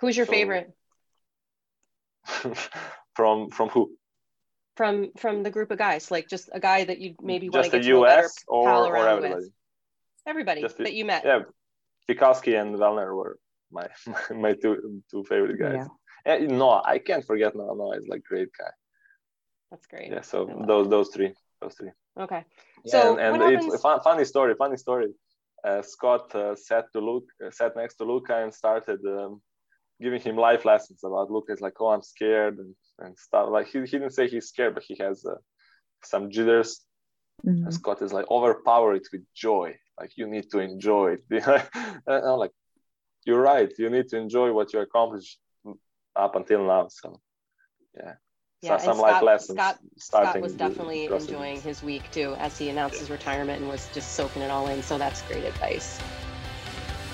Who's your so, favorite? from from who? From from the group of guys, like just a guy that you maybe want to get to US know better, or, pal or everybody. With. Everybody just that you met. Yeah, Fikowski and Vellner were my my two two favorite guys. Yeah. And no, I can't forget No, no, he's like great guy. That's great. Yeah, so those those three, those three. Okay. Yeah, so and, and it's a funny story. Funny story. Uh, Scott uh, sat to Luke, uh, sat next to Luka and started um, giving him life lessons about Lucas, like, oh, I'm scared and, and stuff. Like he, he didn't say he's scared, but he has uh, some jitters. Mm-hmm. And Scott is like, overpower it with joy. Like you need to enjoy it. and I'm like, you're right. You need to enjoy what you accomplished up until now. So, yeah. Yeah, so, some Scott, life lessons. Scott, Scott was definitely enjoying his week too as he announced his retirement and was just soaking it all in. So that's great advice.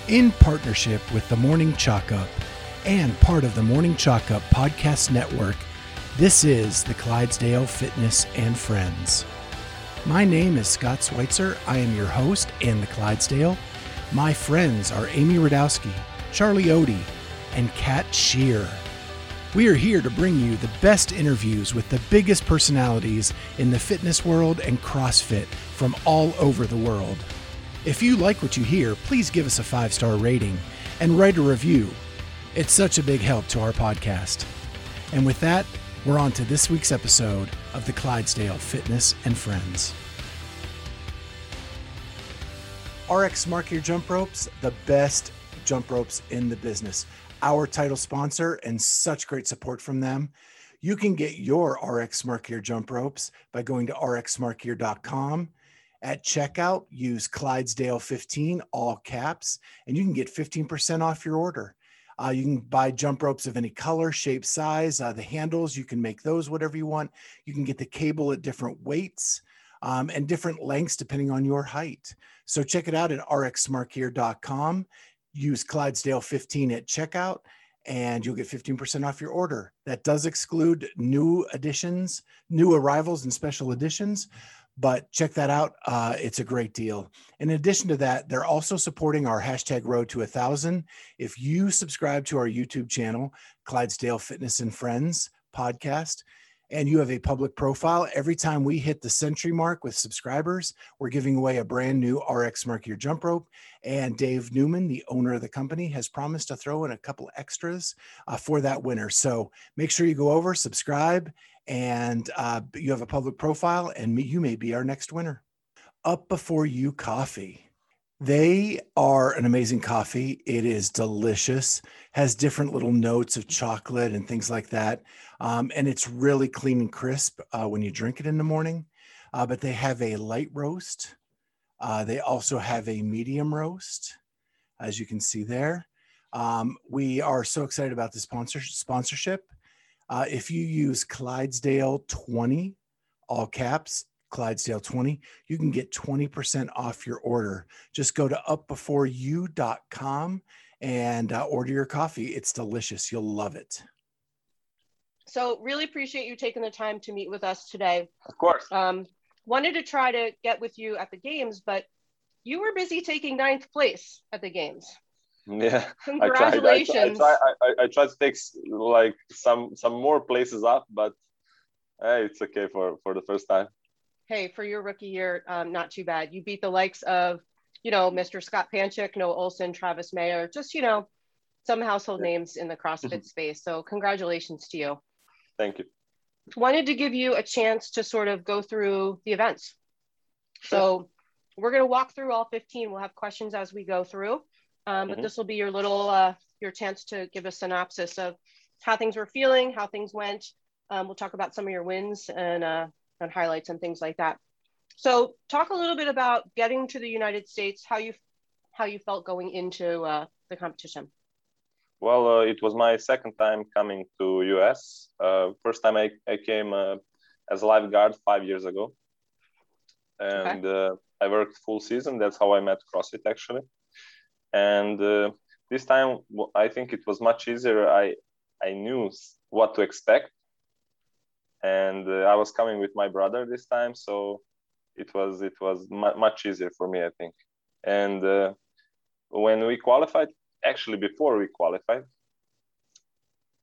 In partnership with the Morning Chalk Up and part of the Morning Chalk Up podcast network, this is the Clydesdale Fitness and Friends. My name is Scott Schweitzer. I am your host and the Clydesdale. My friends are Amy Radowski, Charlie Odie, and Kat Shear. We are here to bring you the best interviews with the biggest personalities in the fitness world and CrossFit from all over the world. If you like what you hear, please give us a five star rating and write a review. It's such a big help to our podcast. And with that, we're on to this week's episode of the Clydesdale Fitness and Friends. RX Smart Gear Jump Ropes, the best jump ropes in the business our title sponsor and such great support from them. You can get your RX Smart Gear jump ropes by going to rxsmartgear.com. At checkout, use Clydesdale15, all caps, and you can get 15% off your order. Uh, you can buy jump ropes of any color, shape, size. Uh, the handles, you can make those whatever you want. You can get the cable at different weights um, and different lengths depending on your height. So check it out at rxsmartgear.com use Clydesdale 15 at checkout and you'll get 15% off your order. That does exclude new additions, new arrivals, and special editions, but check that out. Uh, it's a great deal. In addition to that, they're also supporting our hashtag road to a thousand. If you subscribe to our YouTube channel, Clydesdale Fitness and Friends podcast, and you have a public profile, every time we hit the century mark with subscribers, we're giving away a brand new RX Gear jump rope. And Dave Newman, the owner of the company, has promised to throw in a couple extras uh, for that winner. So make sure you go over, subscribe, and uh, you have a public profile, and you may be our next winner. Up Before You Coffee. They are an amazing coffee. It is delicious, has different little notes of chocolate and things like that. Um, and it's really clean and crisp uh, when you drink it in the morning. Uh, but they have a light roast. Uh, they also have a medium roast, as you can see there. Um, we are so excited about the sponsor- sponsorship. Uh, if you use Clydesdale 20, all caps, Clydesdale 20, you can get 20% off your order. Just go to upbeforeyou.com and uh, order your coffee. It's delicious. You'll love it. So, really appreciate you taking the time to meet with us today. Of course. Um, wanted to try to get with you at the games, but you were busy taking ninth place at the games. Yeah, congratulations. I tried, I, I, I tried to take like some some more places up, but hey, it's okay for for the first time hey, for your rookie year, um, not too bad. You beat the likes of, you know, Mr. Scott Panchik, Noah Ohlsen, Travis Mayer, just, you know, some household names in the CrossFit mm-hmm. space. So congratulations to you. Thank you. Wanted to give you a chance to sort of go through the events. Sure. So we're going to walk through all 15. We'll have questions as we go through, um, but mm-hmm. this will be your little, uh, your chance to give a synopsis of how things were feeling, how things went. Um, we'll talk about some of your wins and uh, and highlights and things like that. So talk a little bit about getting to the United States, how you how you felt going into uh, the competition. Well, uh, it was my second time coming to US. Uh, first time I, I came uh, as a lifeguard five years ago. And okay. Uh, I worked full season. That's how I met CrossFit actually. And uh, this time, I think it was much easier. I, I knew what to expect and uh, I was coming with my brother this time, so it was it was mu- much easier for me, I think. And uh, when we qualified, actually before we qualified,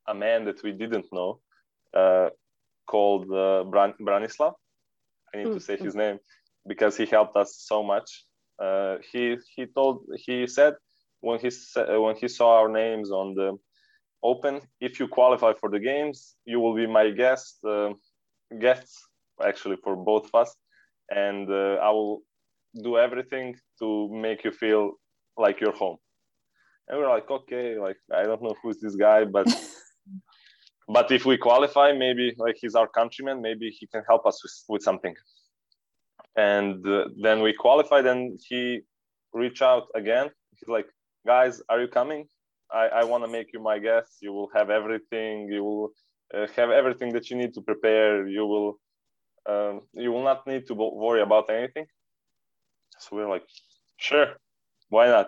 a man that we didn't know uh, called uh, Bran- Branislav. I need mm-hmm. to say his name because he helped us so much. Uh, he he told he said when he when he saw our names on the open, if you qualify for the games, you will be my guest uh, guests actually for both of us, and uh, I will do everything to make you feel like you're home. And we're like, okay, like I don't know who's this guy, but but if we qualify, maybe like he's our countryman, maybe he can help us with, with something. And uh, then we qualified, and he reached out again. He's like, guys, are you coming? I, I want to make you my guest. You will have everything. You will uh, have everything that you need to prepare. You will um, you will not need to worry about anything. So we're like, sure, why not?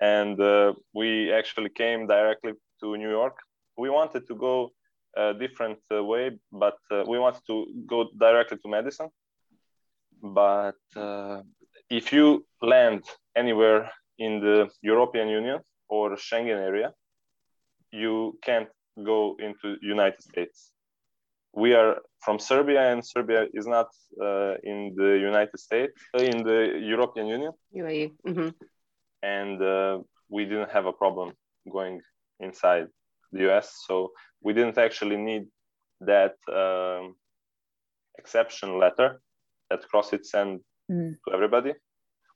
And uh, we actually came directly to New York. We wanted to go a different uh, way, but uh, we wanted to go directly to Madison. But uh, if you land anywhere in the European Union or Schengen area, you can't go into United States. We are from Serbia, and Serbia is not uh, in the United States, uh, in the European Union. UAE. Mm-hmm. And uh, we didn't have a problem going inside the US, so we didn't actually need that um, exception letter that CrossFit sent mm. to everybody.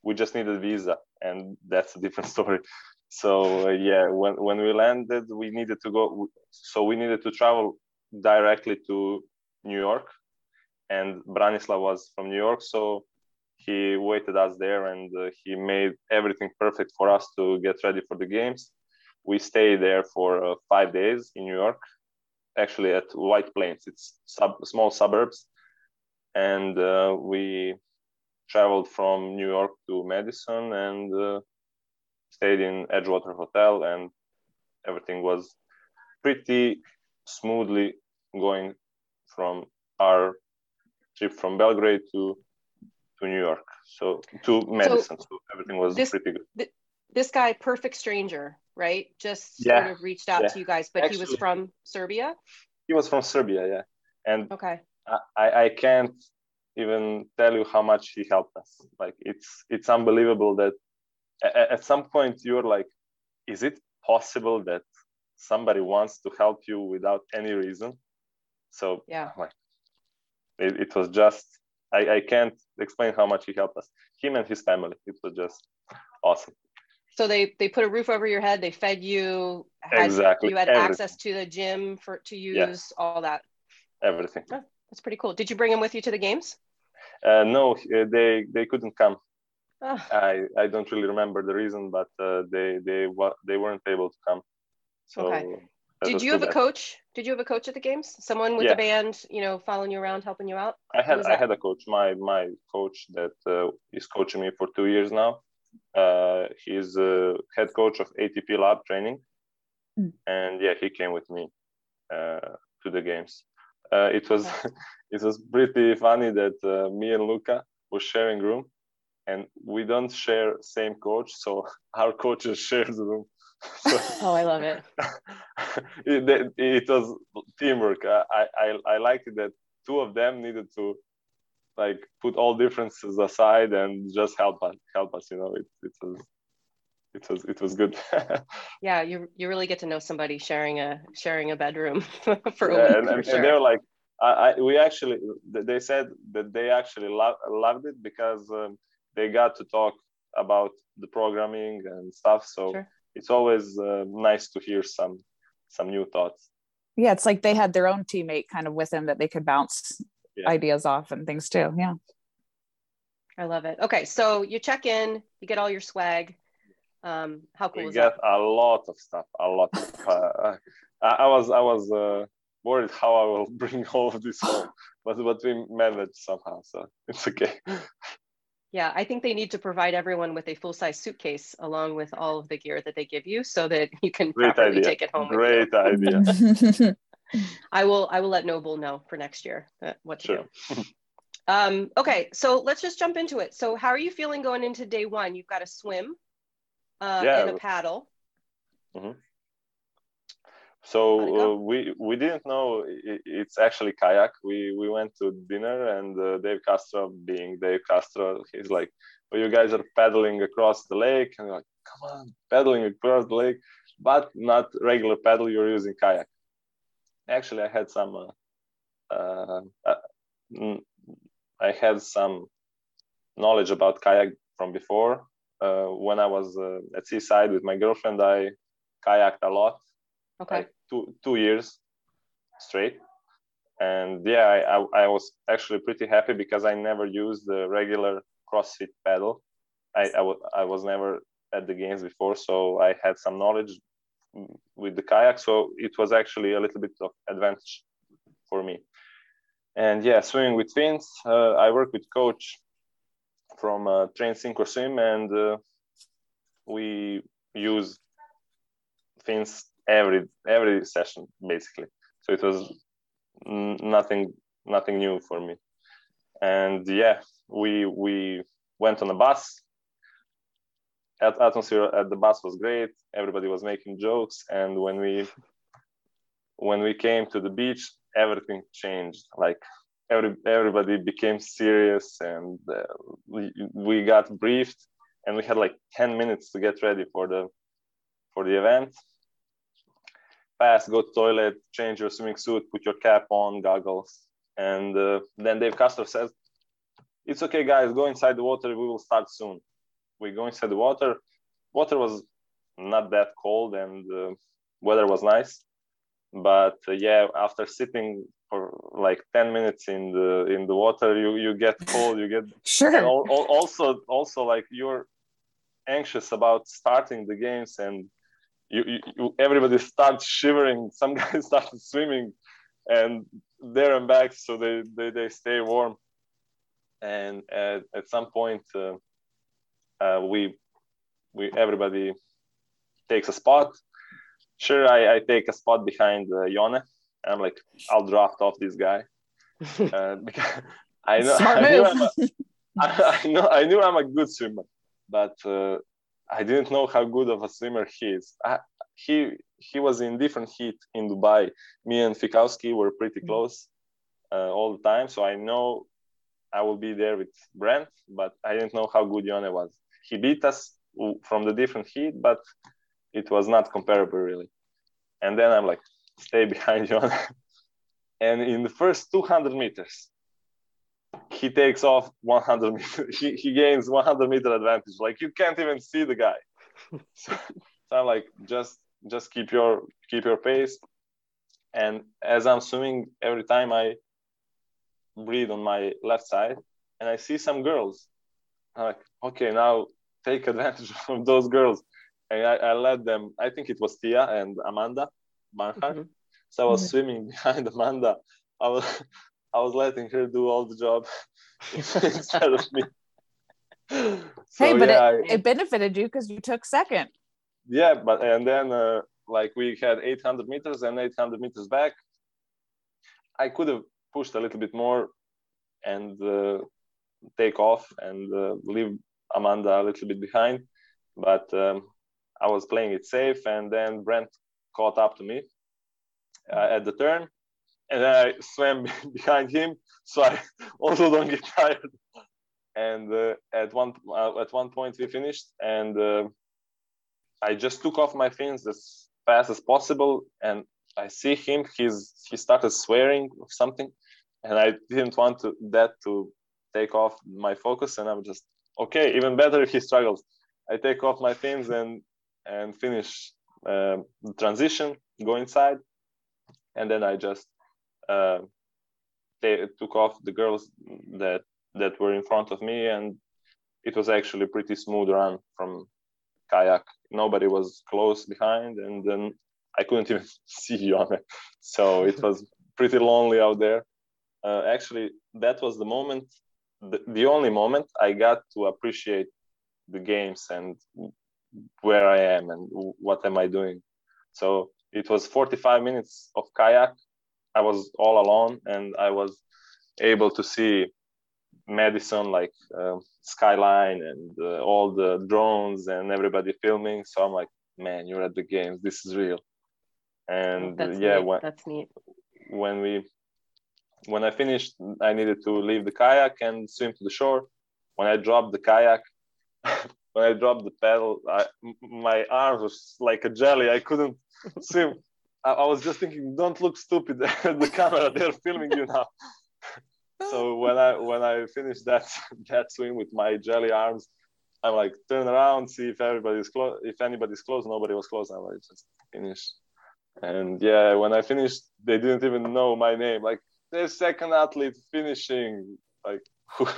We just needed visa, and that's a different story. So uh, yeah, when when we landed, we needed to go. So we needed to travel directly to New York, and Branislav was from New York, so he waited us there and uh, he made everything perfect for us to get ready for the games. We stayed there for uh, five days in New York, actually at White Plains. It's sub- small suburbs, and uh, we traveled from New York to Madison and uh, stayed in Edgewater Hotel, and everything was pretty smoothly going from our trip from Belgrade to to New York, so to Madison. So, so everything was this, pretty good. Th- this guy, perfect stranger, right? Just yeah. sort of reached out yeah. to you guys, but Actually, he was from Serbia. He was from Serbia, yeah. And okay, I, I can't even tell you how much he helped us. Like it's it's unbelievable that at, at some point you're like, is it possible that somebody wants to help you without any reason? So yeah, like it, it was just I, I can't explain how much he helped us. Him and his family. It was just awesome. So they they put a roof over your head. They fed you. Had, exactly. You had Everything. access to the gym for to use yes. all that. Everything. Oh, that's pretty cool. Did you bring him with you to the games? Uh, no, they they couldn't come. Oh. I I don't really remember the reason, but uh, they they they weren't able to come. So okay. Did you have a coach? Did you have a coach at the games? Someone with yeah. the band, you know, following you around, helping you out? I had I had a coach. My my coach that uh, is coaching me for two years now. Uh, he's a head coach of ATP Lab Training, mm. and yeah, he came with me uh, to the games. Uh, it was it was pretty funny that uh, me and Luka were sharing room, and we don't share same coach, so our coaches share the room oh, I love it. it. it. was teamwork. I, I, I liked it that two of them needed to like put all differences aside and just help us. Help us. You know, it, it was it was it was good. yeah, you you really get to know somebody sharing a sharing a bedroom for a week. And, and, sure. and they were like, I, I, we actually they said that they actually lo- loved it because um, they got to talk about the programming and stuff. So. Sure it's always uh, nice to hear some some new thoughts yeah it's like they had their own teammate kind of with them that they could bounce yeah. ideas off and things too yeah i love it okay so you check in you get all your swag um how cool we is get that? a lot of stuff a lot of, uh, I, was i was uh, worried how i will bring all of this home but but we managed somehow so it's okay yeah, I think they need to provide everyone with a full size suitcase along with all of the gear that they give you so that you can Great properly idea. take it home. Great idea. I will I will let Noble know for next year uh, what to sure. do. Um, okay, so let's just jump into it. So how are you feeling going into day one? You've got a swim uh, yeah. and a paddle. Mm-hmm. So uh, we we didn't know it, it's actually kayak. We we went to dinner and uh, Dave Castro, being Dave Castro, he's like, "Oh, you guys are paddling across the lake," and like, "Come on, paddling across the lake, but not regular paddle. You're using kayak." Actually, I had some. Uh, uh, uh I had some knowledge about kayak from before. Uh, when I was at seaside with my girlfriend, I kayaked a lot Okay. Like two two years straight, and yeah, I, I, I was actually pretty happy because I never used the regular CrossFit pedal. I, I, w- I was never at the games before, so I had some knowledge with the kayak. So it was actually a little bit of advantage for me. And yeah, swimming with fins. Uh, I work with coach from uh, Train Sink or Swim, and uh, we use fins every every session basically. So it was nothing nothing new for me. And yeah, we we went on a bus. At atmosphere at the bus was great. Everybody was making jokes, and when we when we came to the beach, everything changed. Like every everybody became serious, and uh, we, we got briefed, and we had like ten minutes to get ready for the for the event fast, go to toilet, change your swimming suit, put your cap on, goggles. And uh, then Dave Castro says, it's okay, guys, go inside the water. We will start soon. We go inside the water. Water was not that cold and uh, weather was nice. But uh, yeah, after sitting for like 10 minutes in the in the water, you, you get cold, you get sure. also also like you're anxious about starting the games and you, you, everybody starts shivering. Some guys start swimming, and there and back, so they, they, they stay warm. And at, at some point, uh, uh, we we everybody takes a spot. Sure, I, I take a spot behind uh, Jonne. I'm like, I'll draft off this guy uh, because I know Smart I move. Knew a, I, I know I knew I'm a good swimmer, but uh, I didn't know how good of a swimmer he is. I, he he was in different heat in Dubai. Me and Fikowski were pretty mm. close uh, all the time, so I know I will be there with Brent, but I didn't know how good Jonne was. He beat us from the different heat, but it was not comparable really. And then I'm like, stay behind Jonne. and in the first 200 meters, he takes off 100 meters. He, he gains 100 meter advantage. Like you can't even see the guy. so, so I'm like, just just keep your keep your pace. And as I'm swimming, every time I breathe on my left side, and I see some girls. I'm like, okay, now take advantage of those girls. And I, I let them. I think it was Tia and Amanda Barnhart. Mm-hmm. So I was mm-hmm. swimming behind Amanda. I was I was letting her do all the job instead of me. So, hey, but yeah, it, I, it benefited you because you took second. Yeah, but and then uh, like we had 800 meters and 800 meters back. I could have pushed a little bit more and uh, take off and uh, leave Amanda a little bit behind, but um, I was playing it safe, and then Brent caught up to me uh, at the turn, and then I swam behind him, so I also don't get tired. And uh, at one uh, at one point we finished, and uh, I just took off my fins as fast as possible, and I see him. He's he started swearing or something, and I didn't want to that to take off my focus, and I'm just okay. Even better if he struggles. I take off my fins and and finish uh, the transition, go inside, and then I just uh, they took off the girls that that were in front of me, and it was actually pretty smooth run from kayak. Nobody was close behind, and then I couldn't even see Jonne, so it was pretty lonely out there. Uh, actually, that was the moment, the, the only moment I got to appreciate the games and where I am and what am I doing. So it was 45 minutes of kayak I was all alone and I was able to see Madison, like uh, skyline and uh, all the drones and everybody filming. So I'm like, man, you're at the games. This is real. And That's yeah, neat. when, That's neat. when we when I finished, I needed to leave the kayak and swim to the shore. When I dropped the kayak, when I dropped the paddle, I, my arms was like a jelly. I couldn't swim. I, I was just thinking, don't look stupid at the camera. They're filming you now. so when I when I finished that that swim with my jelly arms, I'm like turn around, see if everybody's close. If anybody's close, nobody was close. I'm like just finish. And yeah, when I finished, they didn't even know my name. Like the second athlete finishing. Like who,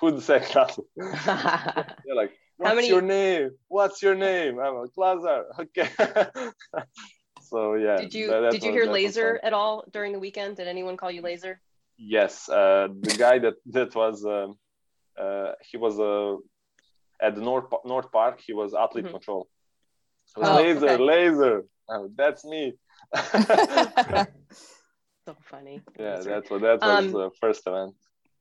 who the second athlete? They're like, what's many- your name? What's your name? I'm like Lazar. Okay. So yeah. did you that- did you hear was fun. laser at all during the weekend? Did anyone call you laser? Yes, uh, the guy that that was um, uh, he was uh, at the North North Park. He was athlete Mhm. control. So Oh, laser, okay. laser. Oh, that's me. So funny. yeah, Laser. that's what that was Um, the first event.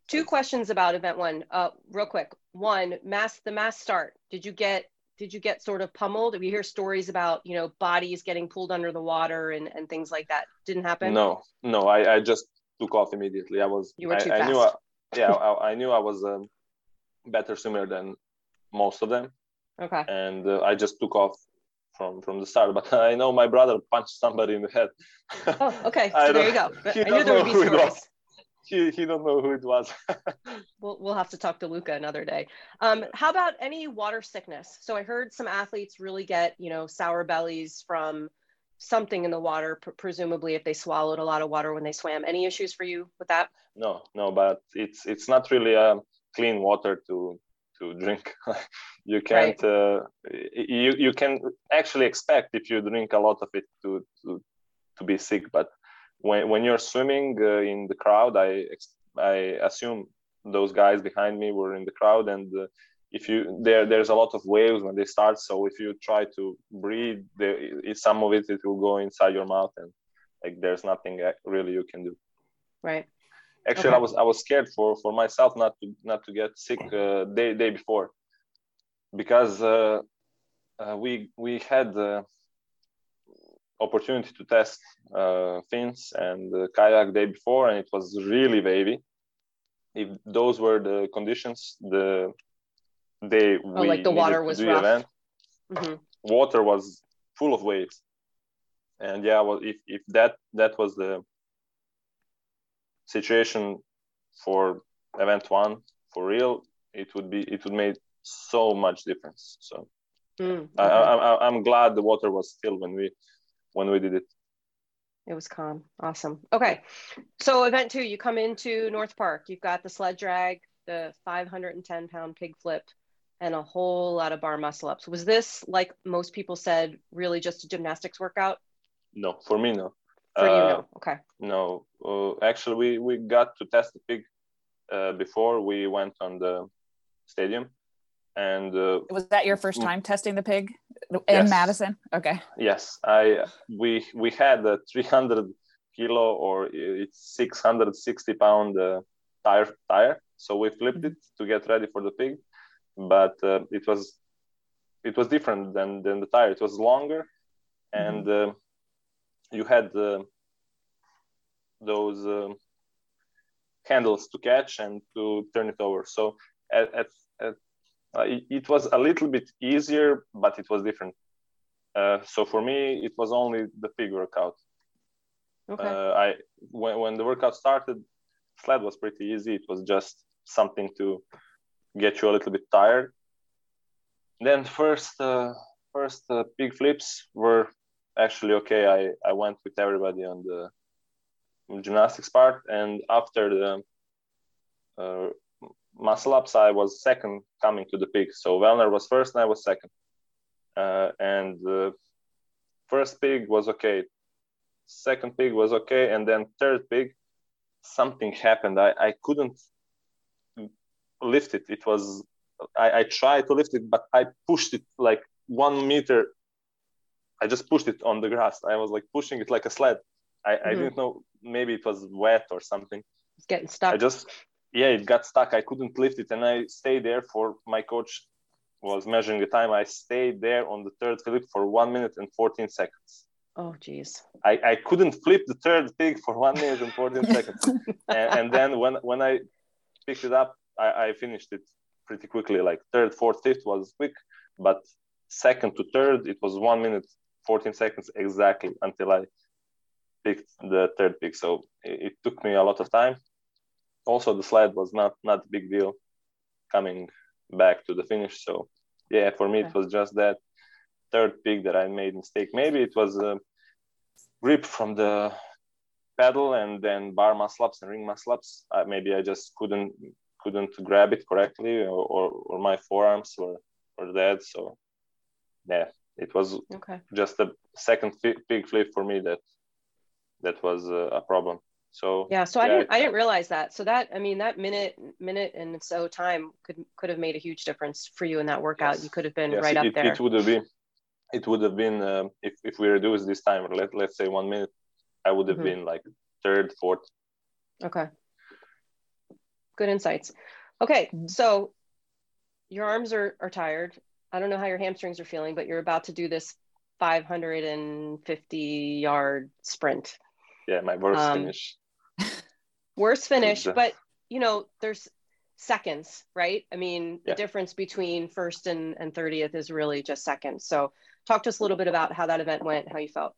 Two questions about event one. Uh, real quick. One, mass the mass start. Did you get did you get sort of pummeled? We hear stories about you know bodies getting pulled under the water and and things like that. Didn't happen. No, no, I, I just took off immediately. I was You were I, too I knew I, fast. yeah I, I knew I was a better swimmer than most of them, Okay. and uh, I just took off from from the start. But I know my brother punched somebody in the head. Oh, okay. So there you go. But I knew there would be stories. He he don't know who it was. We'll, we'll have to talk to Luka another day. Um, how about any water sickness? So I heard some athletes really get, you know, sour bellies from something in the water, pr- presumably if they swallowed a lot of water when they swam. Any issues for you with that? no, no, but it's it's not really um, clean water to to drink. you can't. Uh, you you can actually expect if you drink a lot of it to to, to be sick, but when when you're swimming uh, in the crowd, I I assume those guys behind me were in the crowd and. Uh, if you there there's a lot of waves when they start so if you try to breathe there some of it it will go inside your mouth and like there's nothing uh, really you can do Right. actually Okay. i was i was scared for for myself not to not to get sick uh, day day before because uh, uh, we we had the opportunity to test uh, fins and uh, kayak day before and it was really wavy if those were the conditions the day Oh, we like the water was rough. event hmm water was full of waves and yeah well if, if that that was the situation for event one for real it would be it would make so much difference so Mm, okay. I, I, i'm glad the water was still when we when we did it It was calm. Awesome. Okay. So event two, you come into North Park. You've got the sled drag, the 510 pound pig flip, and a whole lot of bar muscle ups. Was this, like most people said, really just a gymnastics workout? no for me no For you, Uh, no. Okay. no uh, actually we we got to test the pig uh, before we went on the stadium and uh, Was that your first time testing the pig in Yes. Madison? Okay. Yes, I we we had a 300 kilo or it's 660 pound uh, tire tire. So we flipped it to get ready for the pig, but uh, it was it was different than than the tire. It was longer, and uh, you had uh, those um handles to catch and to turn it over. So at, at uh, it, it was a little bit easier, but it was different. Uh, so for me, it was only the pig workout. Okay. Uh, I when when the workout started, sled was pretty easy. It was just something to get you a little bit tired. Then first uh, first uh, pig flips were actually okay. I I went with everybody on the gymnastics part, and after the uh, muscle ups, I was second coming to the pig. So Vellner was first, and I was second. Uh, and uh, first pig was okay second pig was okay and then third pig something happened i, I couldn't lift it it was I, I tried to lift it but i pushed it like one meter i just pushed it on the grass i was like pushing it like a sled i, I Mhm. didn't know maybe it was wet or something It's getting stuck. i just yeah it got stuck i couldn't lift it and i stayed there for my coach was measuring the time i stayed there on the third flip for one minute and 14 seconds Oh, geez. I, I couldn't flip the third pig for one minute and 14 seconds. And, and, then when, when I picked it up, I, I finished it pretty quickly. Like third, fourth, fifth was quick, but second to third, it was one minute, 14 seconds exactly until I picked the third pig. So it, it took me a lot of time. Also, the sled was not not a big deal coming back to the finish. So yeah, for me, it was just that third pick that I made mistake. Maybe it was a grip from the pedal and then bar muscle ups and ring muscle ups. Uh, maybe I just couldn't couldn't grab it correctly, or, or, or my forearms were were dead. So yeah, it was okay. just a second pig flip for me that that was a problem. So yeah, so yeah. I didn't I didn't realize that. So that I mean that minute minute and so time could could have made a huge difference for you in that workout. Yes. You could have been yes, right it, up there. It would have been it would have been uh, if if we reduce this time let let's say one minute, I would have mm-hmm. been like third, fourth. Okay. Good insights. Okay, mm-hmm. so your arms are are tired. I don't know how your hamstrings are feeling, but you're about to do this 550 yard sprint. Yeah, my worst um, finish. Worst finish, but you know, there's seconds, right? I mean, yeah. the difference between first and, and 30th is really just seconds. So talk to us a little bit about how that event went, how you felt.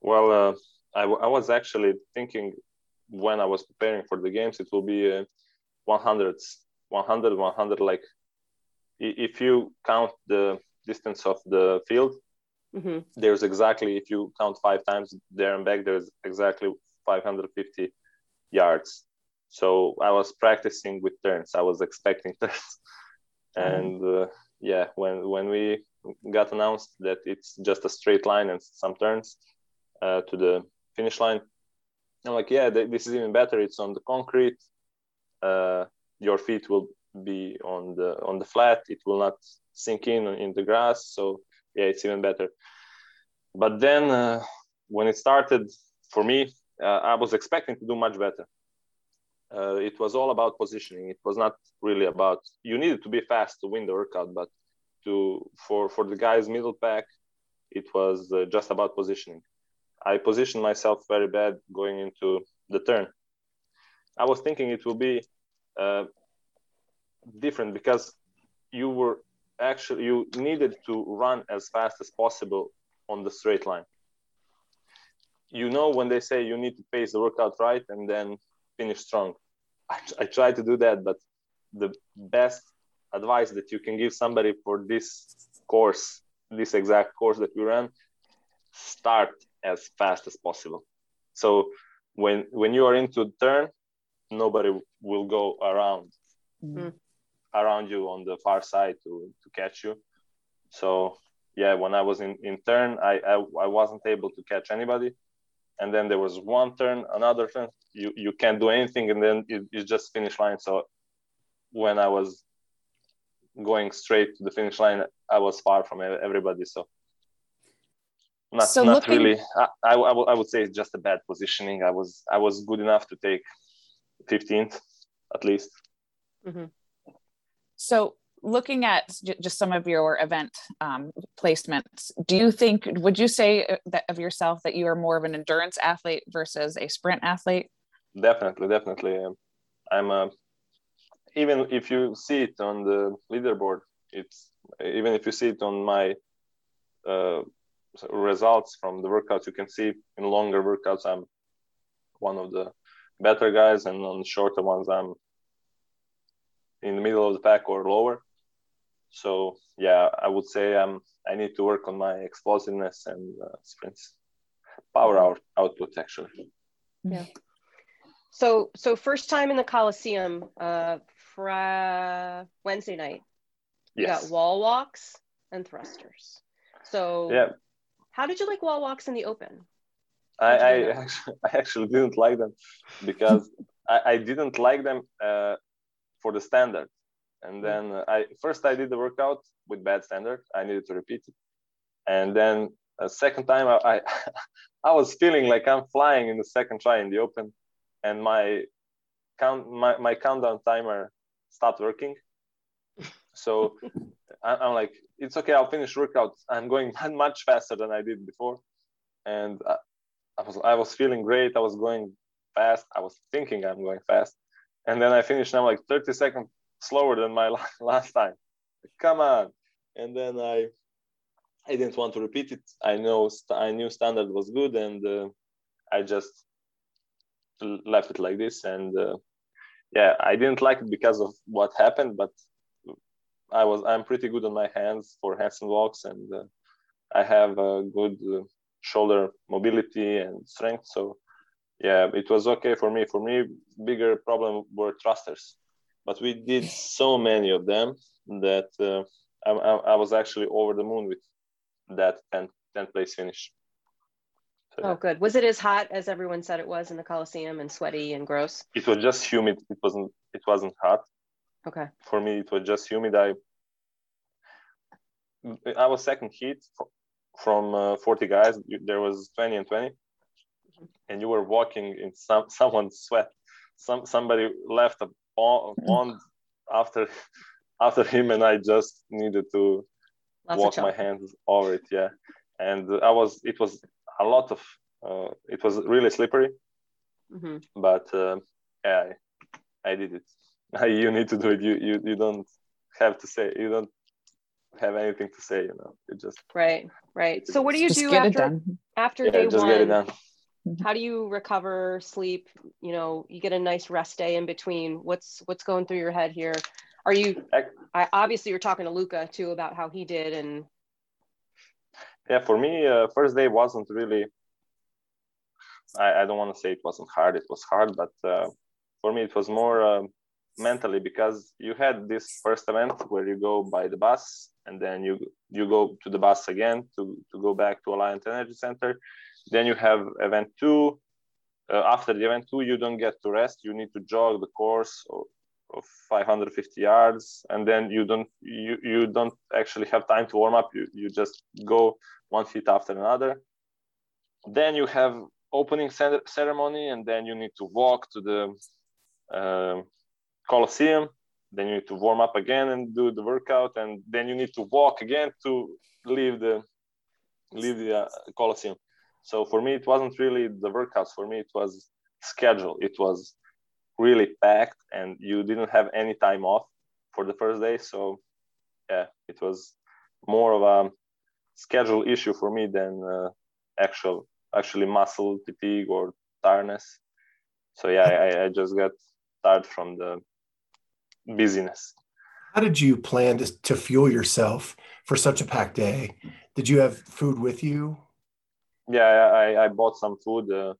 Well, uh, I, I was actually thinking when I was preparing for the games, it will be uh, 100, 100, 100. Like if you count the distance of the field, mm-hmm. there's exactly, if you count five times there and back, there's exactly 550 yards. So I was practicing with turns. I was expecting turns. Mm-hmm. And uh, yeah, when, when we got announced that it's just a straight line and some turns uh, to the finish line, I'm like, yeah, th- this is even better. It's on the concrete. Uh, your feet will be on the on the flat. It will not sink in in the grass. So yeah, it's even better. But then uh, when it started for me, I was expecting to do much better. Uh, it was all about positioning. It was not really about you needed to be fast to win the workout, but to for for the guys middle pack, it was uh, just about positioning. I positioned myself very bad going into the turn. I was thinking it will be uh, different because you were actually you needed to run as fast as possible on the straight line. You know when they say you need to pace the workout right and then finish strong. I, I try to do that, but the best advice that you can give somebody for this course, this exact course that we ran, start as fast as possible. So when when you are into turn, nobody will go around mm-hmm. around you on the far side to to catch you. So yeah, when I was in, in turn, I, I, I wasn't able to catch anybody. And then there was one turn, another turn. You you can't do anything, and then it's just finish line. So when I was going straight to the finish line, I was far from everybody. So not so not looking... really. I, I, I would say it's just a bad positioning. I was I was good enough to take 15th at least. Mm-hmm. So looking at just some of your event um, placements, do you think, would you say uh, that of yourself that you are more of an endurance athlete versus a sprint athlete? Definitely, definitely. I'm a, even if you see it on the leaderboard, it's even if you see it on my uh, results from the workouts, you can see in longer workouts, I'm one of the better guys, and on shorter ones, I'm in the middle of the pack or lower so yeah, I would say um, I need to work on my explosiveness and uh, sprints, power out, output actually. Yeah. So so first time in the Coliseum, uh, fra- Wednesday night. You yes. got wall walks and thrusters. So yeah. How did you like wall walks in the open? I, I actually, I actually didn't like them because I, I didn't like them uh, for the standard and then uh, I first I did the workout with bad standard. I needed to repeat it, and then a second time I, I, I was feeling like I'm flying in the second try in the open, and my count my, my countdown timer stopped working. So I, I'm like, it's okay. I'll finish workout. I'm going much faster than I did before. and I, I was I was feeling great. I was going fast. I was thinking I'm going fast, and then I finished. I'm like 30 seconds slower than my last time. Come on! And then I I didn't want to repeat it. I know I knew standard was good, and uh, I just left it like this. And uh, yeah, I didn't like it because of what happened, but I was I'm pretty good on my hands for hands and walks, and uh, I have a good uh, shoulder mobility and strength. So yeah, it was okay for me. For me, bigger problem were thrusters, but we did so many of them that uh, I, I, was actually over the moon with that 10th, 10th place finish. So, oh, good. Was it as hot as everyone said it was in the Coliseum and sweaty and gross? It was just humid. It wasn't. It wasn't hot. Okay. For me, it was just humid. I I was second heat from uh, 40 guys. There was 20 and 20, and you were walking in some someone's sweat. Some somebody left a pond after after him, and I just needed to Lots walk my hands over it. Yeah, and I was. It was a lot of. Uh, it was really slippery, mm-hmm. but uh, yeah, I, I did it. you need to do it. You you you don't have to say. You don't have anything to say. You know, it just right, right. So what do you do after after yeah, day just one? Get it done. Mm-hmm. How do you recover, sleep? You know, you get a nice rest day in between. What's what's going through your head here? Are you? I, obviously, you're talking to Luka too about how he did, and yeah, for me, uh, first day wasn't really. I, I don't want to say it wasn't hard. It was hard, but uh, for me, it was more uh, mentally because you had this first event where you go by the bus and then you you go to the bus again to to go back to Alliant Energy Center. Then you have event two. Uh, after the event two, you don't get to rest. You need to jog the course of 550 yards. And then you don't you, you don't actually have time to warm up. You, you just go one hit after another. Then you have opening ceremony and then you need to walk to the uh, coliseum then you need to warm up again and do the workout. And then you need to walk again to leave the leave the uh, coliseum so for me it wasn't really the workouts. For me it was schedule. It was really packed and you didn't have any time off for the first day. So yeah it was more of a schedule issue for me than uh, actual actually muscle fatigue or tiredness. So yeah I, I just got tired from the busyness. How did you plan to, to fuel yourself for such a packed day? Did you have food with you yeah i, I bought some food uh,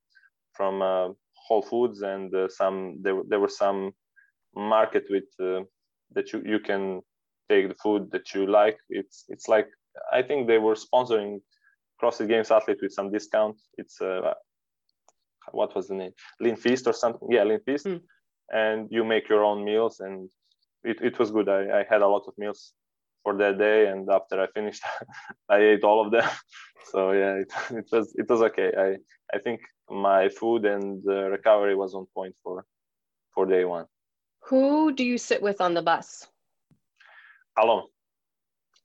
from uh, Whole Foods and uh, some there, there were some market with uh, that you, you can take the food that you like. It's it's like I think they were sponsoring CrossFit Games athlete with some discount. It's uh, what was the name? Lean Feast or something? Yeah, Lean Feast. Mm. And you make your own meals, and it, it was good. I, I had a lot of meals for that day, and after I finished, I ate all of them. So yeah, it, it was it was okay. I I think my food and recovery was on point for for day one. Who do you sit with on the bus? Alone.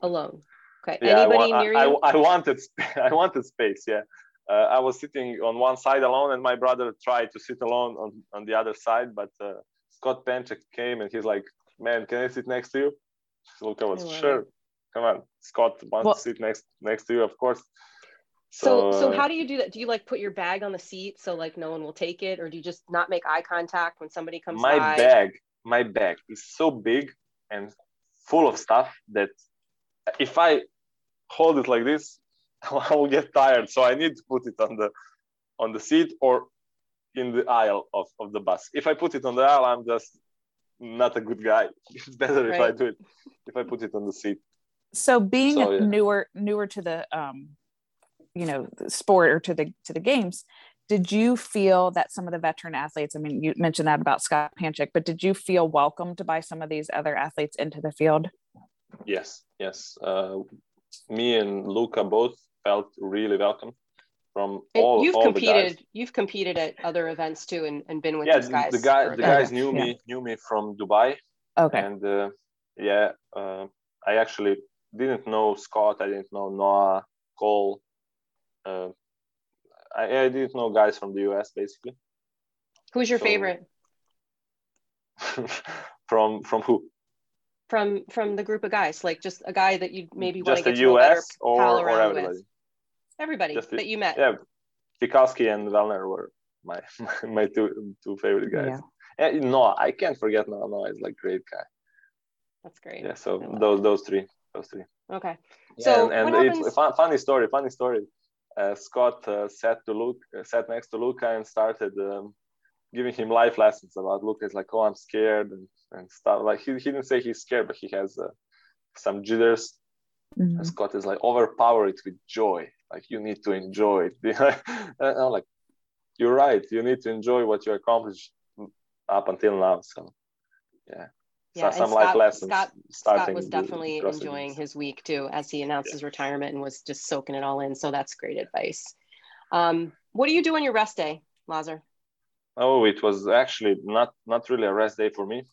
Alone. Okay. Yeah, Anybody I, near I, you? I, I wanted I wanted space. Yeah. Uh, I was sitting on one side alone, and my brother tried to sit alone on, on the other side. But uh, Scott Panchik came, and he's like, "Man, can I sit next to you?" Luka was sure. Come on, Scott wants well, to sit next next to you, of course. So, so, uh, how do you do that? Do you like put your bag on the seat so like no one will take it, or do you just not make eye contact when somebody comes my by? bag, my bag is so big and full of stuff that if I hold it like this, I will get tired. So I need to put it on the on the seat or in the aisle of, of the bus. If I put it on the aisle, I'm just not a good guy. It's better right. if I do it if I put it on the seat. So being so, yeah. newer newer to the um you know sport or to the to the games did you feel that some of the veteran athletes i mean you mentioned that about scott panchik but did you feel welcomed by some of these other athletes into the field yes yes uh, me and luka both felt really welcome from all you've all competed you've competed at other events too and, and been with yeah, these guys the guy the guys knew me yeah. knew me from dubai okay and uh, yeah uh, i actually didn't know scott i didn't know noah cole uh, I, I didn't know guys from the US basically. Who's your so, favorite? from from who? From from the group of guys, like just a guy that you maybe want to get the to US or, or everybody. With. Everybody just that you met. Yeah, Fikowski and Vellner were my my two two favorite guys. Yeah. And no, I can't forget Noah. Noah is like great guy. That's great. Yeah, so those those three, those three. Okay. So and, and it's a funny story. Funny story. Uh, Scott uh, sat to Luke, uh, sat next to Luka and started um, giving him life lessons about Luka. It's like, oh, I'm scared and, and stuff. Like he, he didn't say he's scared, but he has uh, some jitters. Mm-hmm. Scott is like, overpower it with joy. Like you need to enjoy it. and I'm like, you're right. You need to enjoy what you accomplished up until now. So, yeah. Yeah, so some Scott, life lessons. Scott, Scott was definitely enjoying his week too, as he announced yeah. his retirement and was just soaking it all in. So that's great advice. Um, what do you do on your rest day, Lazar? Oh, it was actually not not really a rest day for me.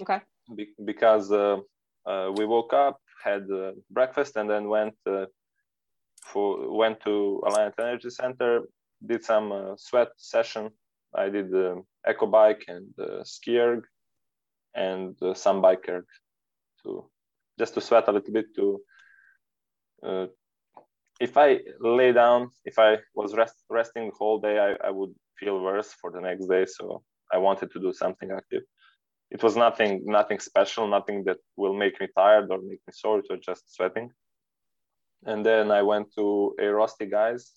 Okay. Be- because uh, uh, we woke up, had uh, breakfast, and then went uh, for went to Alliant Energy Center, did some uh, sweat session. I did the echo bike and ski erg and uh, some bike erg to just to sweat a little bit to uh, if I lay down, if I was rest, resting the whole day, I, I would feel worse for the next day. So I wanted to do something active. It was nothing, nothing special, nothing that will make me tired or make me sore. It was just sweating. And then I went to Airrosti guys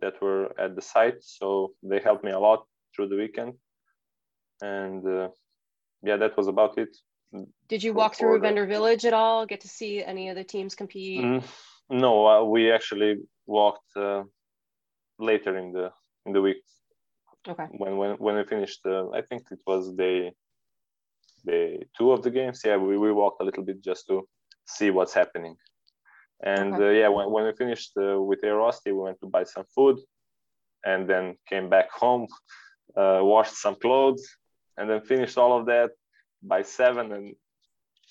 that were at the site. So they helped me a lot through the weekend. And uh, yeah, that was about it. Did you walk through a Vendor Village at all? Get to see any of the teams compete? Mm, no, uh, we actually walked uh, later in the in the week. Okay. When when when we finished, uh, I think it was day day two of the games. Yeah, we, we walked a little bit just to see what's happening. And okay. uh, yeah, when, when we finished uh, with Airrosti, we went to buy some food, and then came back home, uh, washed some clothes, and then finished all of that by seven and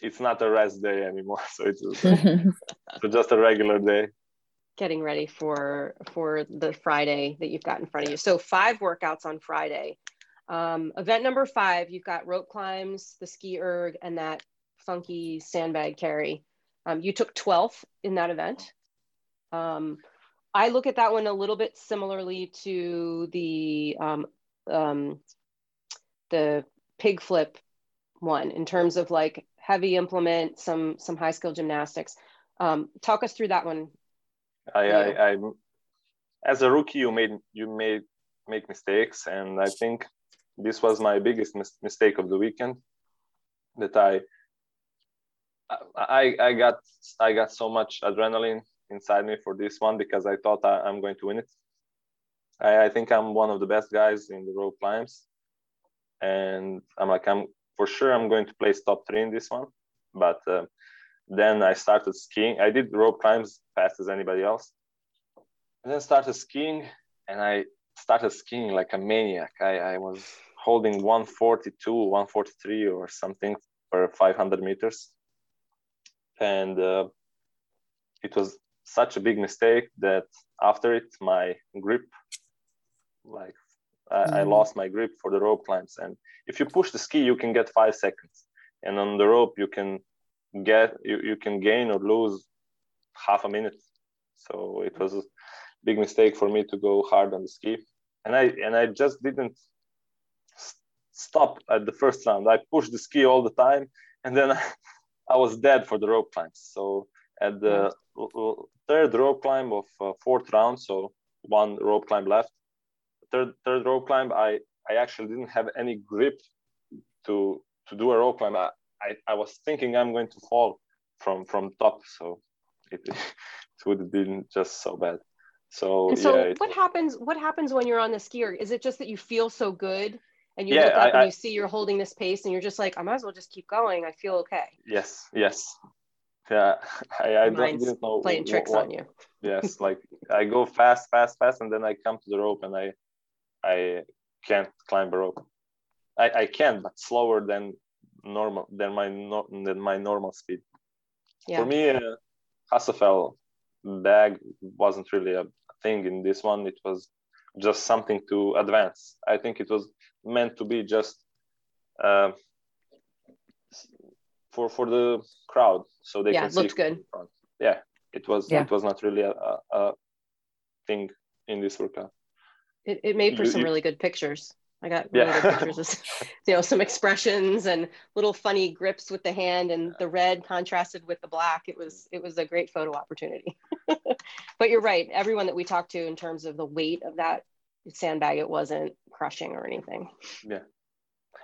it's not a rest day anymore so it's so just a regular day getting ready for for the friday that you've got in front of you so five workouts on friday um, event number five you've got rope climbs the ski erg and that funky sandbag carry um, you took 12th in that event um, i look at that one a little bit similarly to the um, um, the pig flip one in terms of like heavy implement, some some high skill gymnastics. Um, talk us through that one. I, I, I, as a rookie, you made you made make mistakes, and I think this was my biggest mis- mistake of the weekend. That I, I, I got I got so much adrenaline inside me for this one because I thought I, am going to win it. I, I think I'm one of the best guys in the rope climbs, and I'm like, I'm for sure I'm going to place top three in this one. But uh, then I started skiing. I did rope climbs fast as anybody else, and then started skiing, and I started skiing like a maniac. I, I was holding 142, 143 or something for 500 meters, and uh, it was such a big mistake that after it my grip like I, mm. I lost my grip for the rope climbs. And if you push the ski, you can get five seconds, and on the rope you can get you, you can gain or lose half a minute. So it was big mistake for me to go hard on the ski, and I and I just didn't stop at the first round. I pushed the ski all the time, and then I, I was dead for the rope climbs. So at the third rope climb of uh, fourth round, so one rope climb left, third third rope climb, I I actually didn't have any grip to to do a rope climb. I, I, I was thinking I'm going to fall from from top, so it, it would have been just so bad. So, and so yeah, it, what happens? What happens when you're on the skier? Is it just that you feel so good and you yeah, look up I, and you see you're holding this pace and you're just like, I might as well just keep going. I feel okay. Yes, yes, yeah. I, I don't, didn't know playing tricks what, on you. yes, like I go fast, fast, fast, and then I come to the rope and I I can't climb a rope. I, I can, but slower than normal than my no, than my normal speed. Yeah. For me, uh, Husafell bag wasn't really a thing in this one. It was just something to advance. I think it was meant to be just uh, for for the crowd, so they yeah, can looked good. Yeah, it was. Yeah. It was not really a, a, a thing in this workout. It, it made for You- some you- really good pictures. I got really Yeah. good pictures of, you know, some expressions and little funny grips with the hand and the red contrasted with the black. It was, it was a great photo opportunity. But you're right. Everyone that we talked to in terms of the weight of that sandbag, it wasn't crushing or anything. Yeah.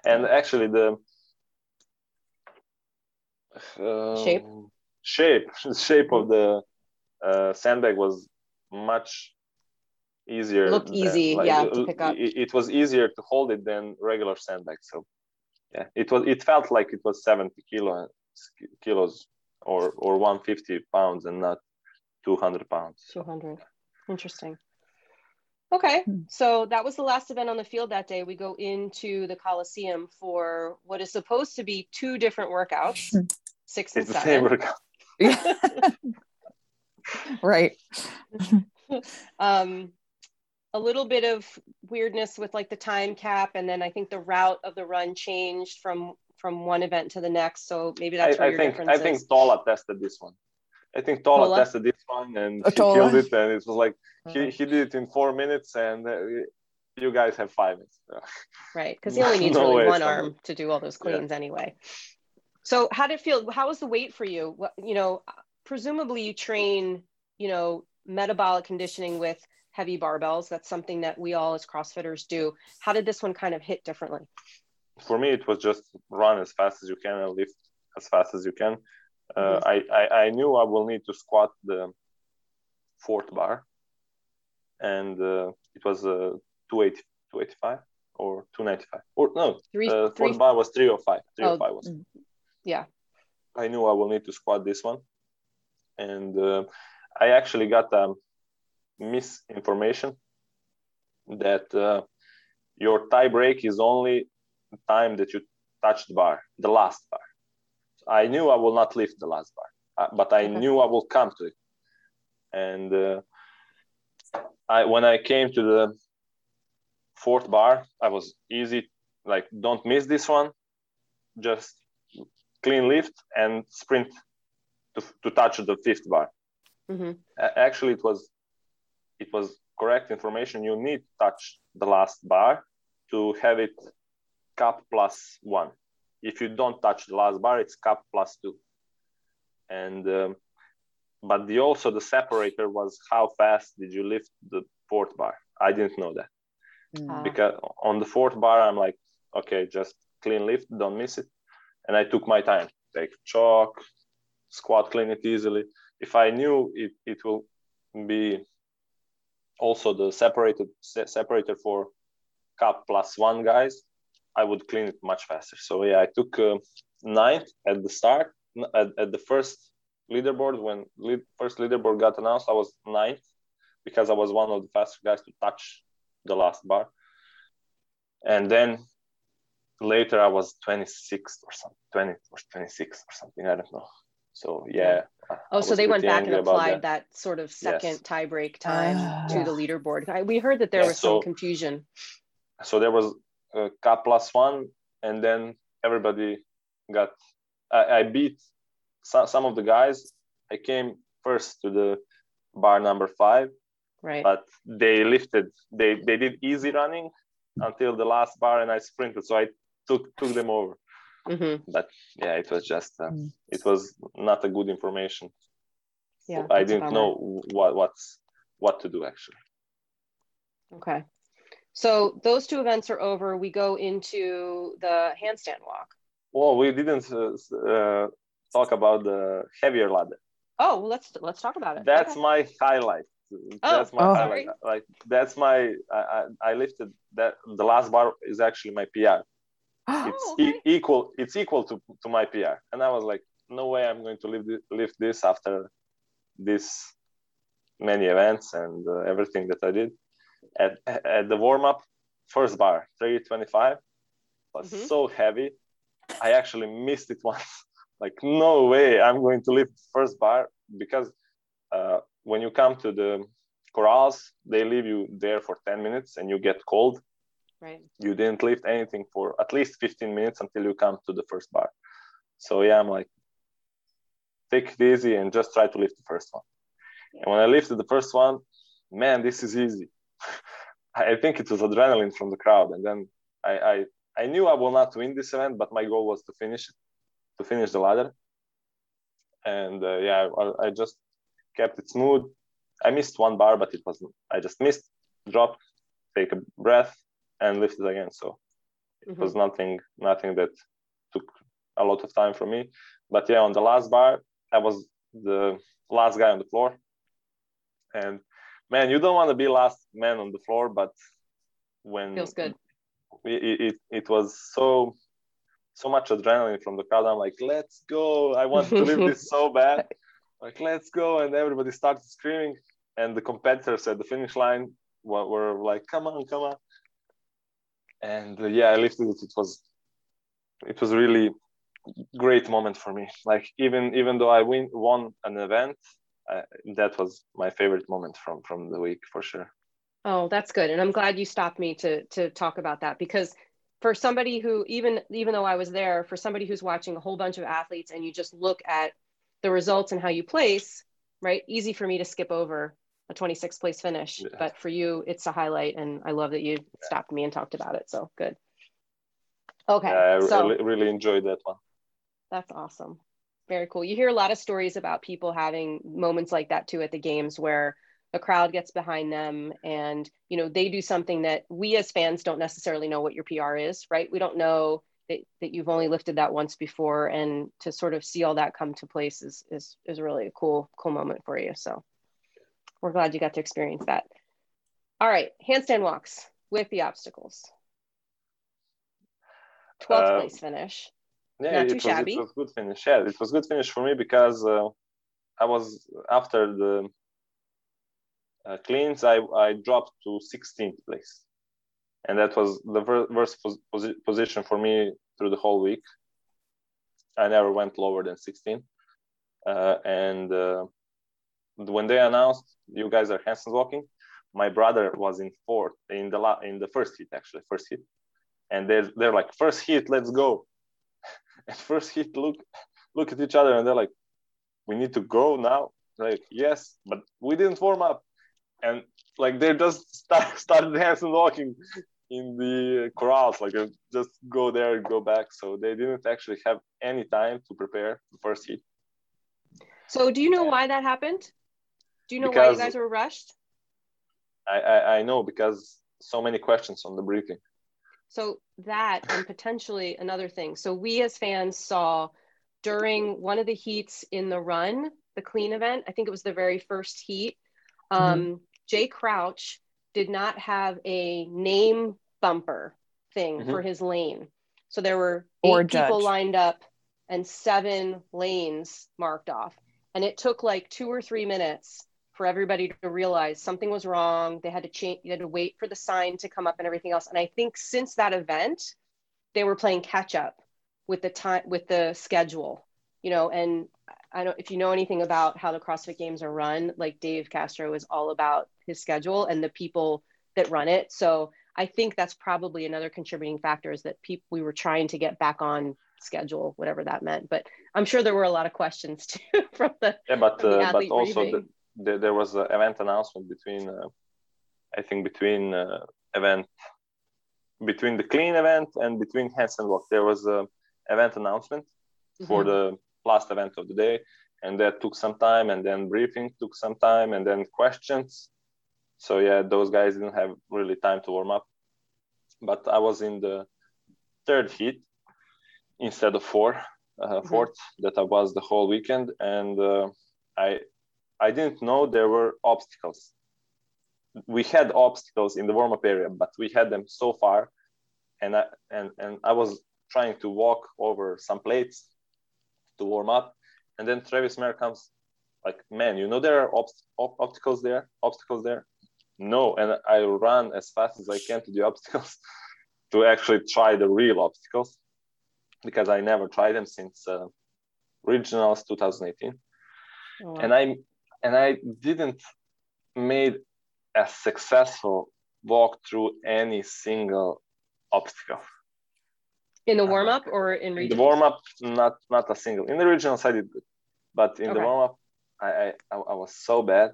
And actually the uh, Shape? shape shape of the uh, sandbag was much easier Looked than- easy, yeah, to pick up. it, it was easier to hold it than regular sandbag so yeah it was it felt like it was 70 kilo kilos or or 150 pounds and not 200 pounds 200. Interesting. Okay, Hmm. so that was the last event on the field that day. We go into the Coliseum for what is supposed to be two different workouts, Hmm. six and it's the same seven. workout right. Um, a little bit of weirdness with like the time cap, and then I think the route of the run changed from from one event to the next. So maybe that's I, where I your think difference I is. think Tola tested this one. I think Tola, Tola? tested this one and Oh, he Tola. killed it, and it was like he, he did it in four minutes, and uh, you guys have five minutes. right because he only needs No really one arm to do all those Yeah. cleans anyway so how did it feel how was the weight for you what you know presumably you train you know metabolic conditioning with heavy barbells that's something that we all as crossfitters do how did this one kind of hit differently For me, it was just run as fast as you can and lift as fast as you can. Uh. I, I I knew I will need to squat the fourth bar, and uh, it was uh, 280, 285 or 295 or no, three uh, three fourth bar was 305. 305 Oh, was. mm. yeah I knew I will need to squat this one, and uh, I actually got um, misinformation that uh, your tie break is only the time that you touch the bar, the last bar. I knew I will not lift the last bar, uh, but I Okay. knew I will come to it. And uh, I, when I came to the fourth bar, I was easy, like don't miss this one, just clean lift and sprint to, to touch the fifth bar. hmm A- Actually, it was it was correct information. You need to touch the last bar to have it cap plus one. If you don't touch the last bar, it's cap plus two. And um, but the also the separator was how fast did you lift the fourth bar? I didn't know that Ah. because on the fourth bar I'm like, okay, just clean lift, don't miss it. And I took my time, take chalk, squat clean it easily. If I knew it, it will be also the separated se- separator for cap plus one guys, I would clean it much faster. So yeah, I took uh, ninth at the start, at, at the first leaderboard when lead, first leaderboard got announced. I was ninth because I was one of the fastest guys to touch the last bar. And then later I was 26th or something, 20 or 26 or something. I don't know. So yeah. Oh so they went back and applied that. sort of second Yes. tie break time Ah. to the leaderboard I, we heard that there Yeah, was some confusion So there was a cap plus one, and then everybody got. I, I beat some, some of the guys. I came first to the bar number five, right but they lifted. They they did easy running until the last bar, and I sprinted. So I took took them over. hmm But yeah, it was just uh, Mm. it was not a good information. yeah I didn't know what what's what to do actually. Okay. So those two events are over. We go into the handstand walk. Well, we didn't uh, uh, talk about the heavier ladder. Oh, let's let's talk about it. That's Okay. my highlight. Oh, that's my Oh. highlight. Like that's my I, I, I lifted that the last bar is actually my PR. It's Oh, okay. e- equal. It's equal to, to my PR, and I was like, no way I'm going to lift lift this after this many events and uh, everything that I did. At at the warm up, first bar 325 was Mhm. so heavy. I actually missed it once. like no way I'm going to lift first bar because uh, when you come to the corrals they leave you there for 10 minutes and you get cold. Right. You didn't lift anything for at least 15 minutes until you come to the first bar. So yeah i'm like take it easy and just try to lift the first one. And when i lifted the first one man this is easy i think it was adrenaline from the crowd and then I, I i knew i will not win this event but my goal was to finish to finish the ladder. And uh, yeah I, I just kept it smooth. I missed one bar but it was i just missed dropped take a breath and lifted again. So it mm-hmm. was nothing nothing that took a lot of time for me. But yeah on the last bar i was the last guy on the floor. And man you don't want to be last man on the floor but when feels good it, it, it was so so much adrenaline from the crowd. I'm like, let's go. I want to live this so bad. Like, let's go. And everybody started screaming. And the competitors at the finish line were, were like, come on, come on. And uh, yeah, I lifted it. It was, it was really great moment for me. Like even, even though I win, won an event, uh, that was my favorite moment from, from the week for sure. Oh, that's good. And I'm glad you stopped me to, to talk about that because for somebody who even even though I was there, for somebody who's watching a whole bunch of athletes and you just look at the results and how you place, right? Easy for me to skip over a 26th place finish, yeah. but for you, it's a highlight, and I love that you stopped me and talked about it. So good. Okay, yeah, I so, really, really enjoyed that one. That's awesome. Very cool. You hear a lot of stories about people having moments like that too at the games where the crowd gets behind them and you know they do something that we as fans don't necessarily know what your pr is right? We don't know that, that you've only lifted that once before and to sort of see all that come to place is is, is really a cool cool moment for you. So we're glad you got to experience that. All right handstand walks with the obstacles. 12th uh, place finish yeah Not too it was, shabby. it was good finish yeah it was good finish for me because uh, i was after the uh, cleans, I, I dropped to 16th place. And that was the worst pos position for me through the whole week. I never went lower than 16. Uh, and uh, when they announced you guys are handstand walking, my brother was in fourth in the la- in the first heat actually first heat, and they're they're like first heat let's go, and first heat look look at each other and they're like, we need to go now. Like yes, but we didn't warm up. And like they just start started handstand walking in the corrals like uh, just go there and go back. So they didn't actually have any time to prepare the first heat. So do you know why that happened? Do you know because why you guys were rushed? I, I i know because so many questions on the briefing so that and potentially another thing so we as fans saw during one of the heats in the run the clean event i think it was the very first heat mm-hmm. um, mm-hmm. Jay Crouch did not have a name bumper thing mm-hmm. for his lane. So there were eight or people lined up and seven lanes marked off. And it took like two or three minutes for everybody to realize something was wrong. They had to change, they had to wait for the sign to come up and everything else. And I think since that event, they were playing catch up with the time with the schedule, you know, and I don't if you know anything about how the CrossFit games are run, like Dave Castro is all about his schedule and the people that run it. So I think that's probably another contributing factor is that people we were trying to get back on schedule, whatever that meant. But I'm sure there were a lot of questions too from the yeah, but uh, but also the, the, there was an event announcement between uh, I think between uh, event between the clean event and between handstand walk there was a event announcement mm-hmm. for the last event of the day and that took some time and then briefing took some time and then questions so yeah those guys didn't have really time to warm up but i was in the third heat instead of four uh, mm-hmm. fourth that i was the whole weekend and uh, i i didn't know there were obstacles we had obstacles in the warm-up area but we had them so far and i and, and i was trying to walk over some plates to warm up. And then Travis Mayer comes like, man, you know there are obst- op- obstacles there, obstacles there. No, and I run as fast as I can to the obstacles to actually try the real obstacles because I never tried them since uh, regionals 2018. Oh. And I and I didn't made a successful walk through any single obstacle. In the uh, warm up or in regionals? In the warm up, not not a single. In the regionals, I did good, but in okay. the warm up, I, I I was so bad.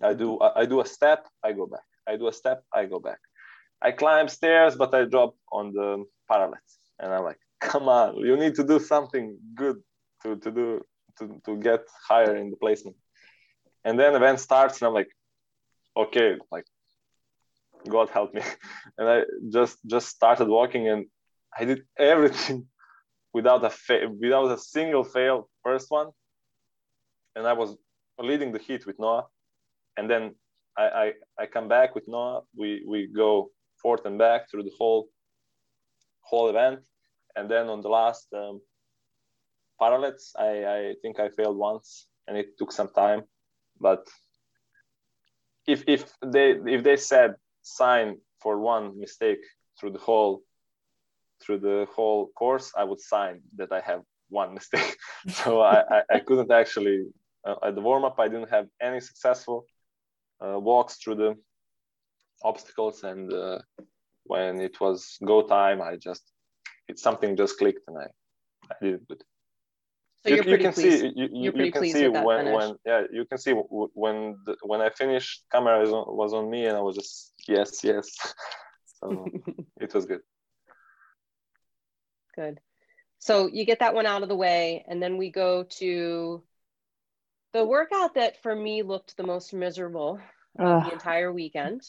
I do I do a step, I go back. I do a step, I go back. I climb stairs, but I drop on the parallels, and I'm like, come on, you need to do something good to to do to to get higher in the placement. And then event starts, and I'm like, okay, like God help me. And I just just started walking and I did everything without a fa- without a single fail first one. And I was leading the heat with Noah. And then I, I, I come back with Noah. We we go forth and back through the whole whole event. And then on the last um, parallels, I, I think I failed once and it took some time. But if if they if they said sign for one mistake through the whole through the whole course, I would sign that I have one mistake. so I, I, I, couldn't actually uh, at the warm up. I didn't have any successful uh, walks through the obstacles, and uh, when it was go time, I just it something just clicked and I I did it good. So you, you can pleased. see you, you, you can see when, when yeah you can see when the, when I finished camera was on, was on me and I was just yes yes. So it was good. Good. So you get that one out of the way and then we go to the workout that for me looked the most miserable of the entire weekend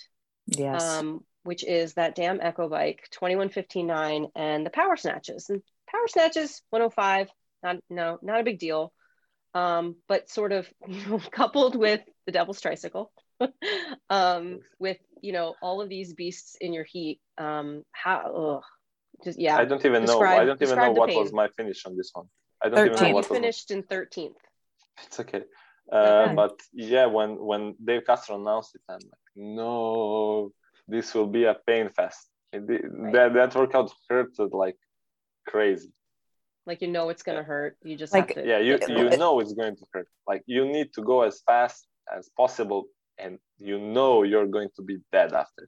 yes. um, which is that damn echo bike 21159 and the power snatches. And power snatches 105 not no, not a big deal. Um, but sort of you know, coupled with the devil's tricycle, um, with you know all of these beasts in your heat. Um, how? Ugh, just yeah. I don't even describe, know. I don't even know what pain. was my finish on this one. I don't 13. even know what you finished in thirteenth. It's okay. Uh, but yeah, when when Dave Castro announced it, I'm like, no, this will be a pain fest. right. That that workout hurted like crazy like you know it's gonna hurt. You just like yeah you you know it's going to hurt. Like you need to go as fast as possible and you know you're going to be dead after.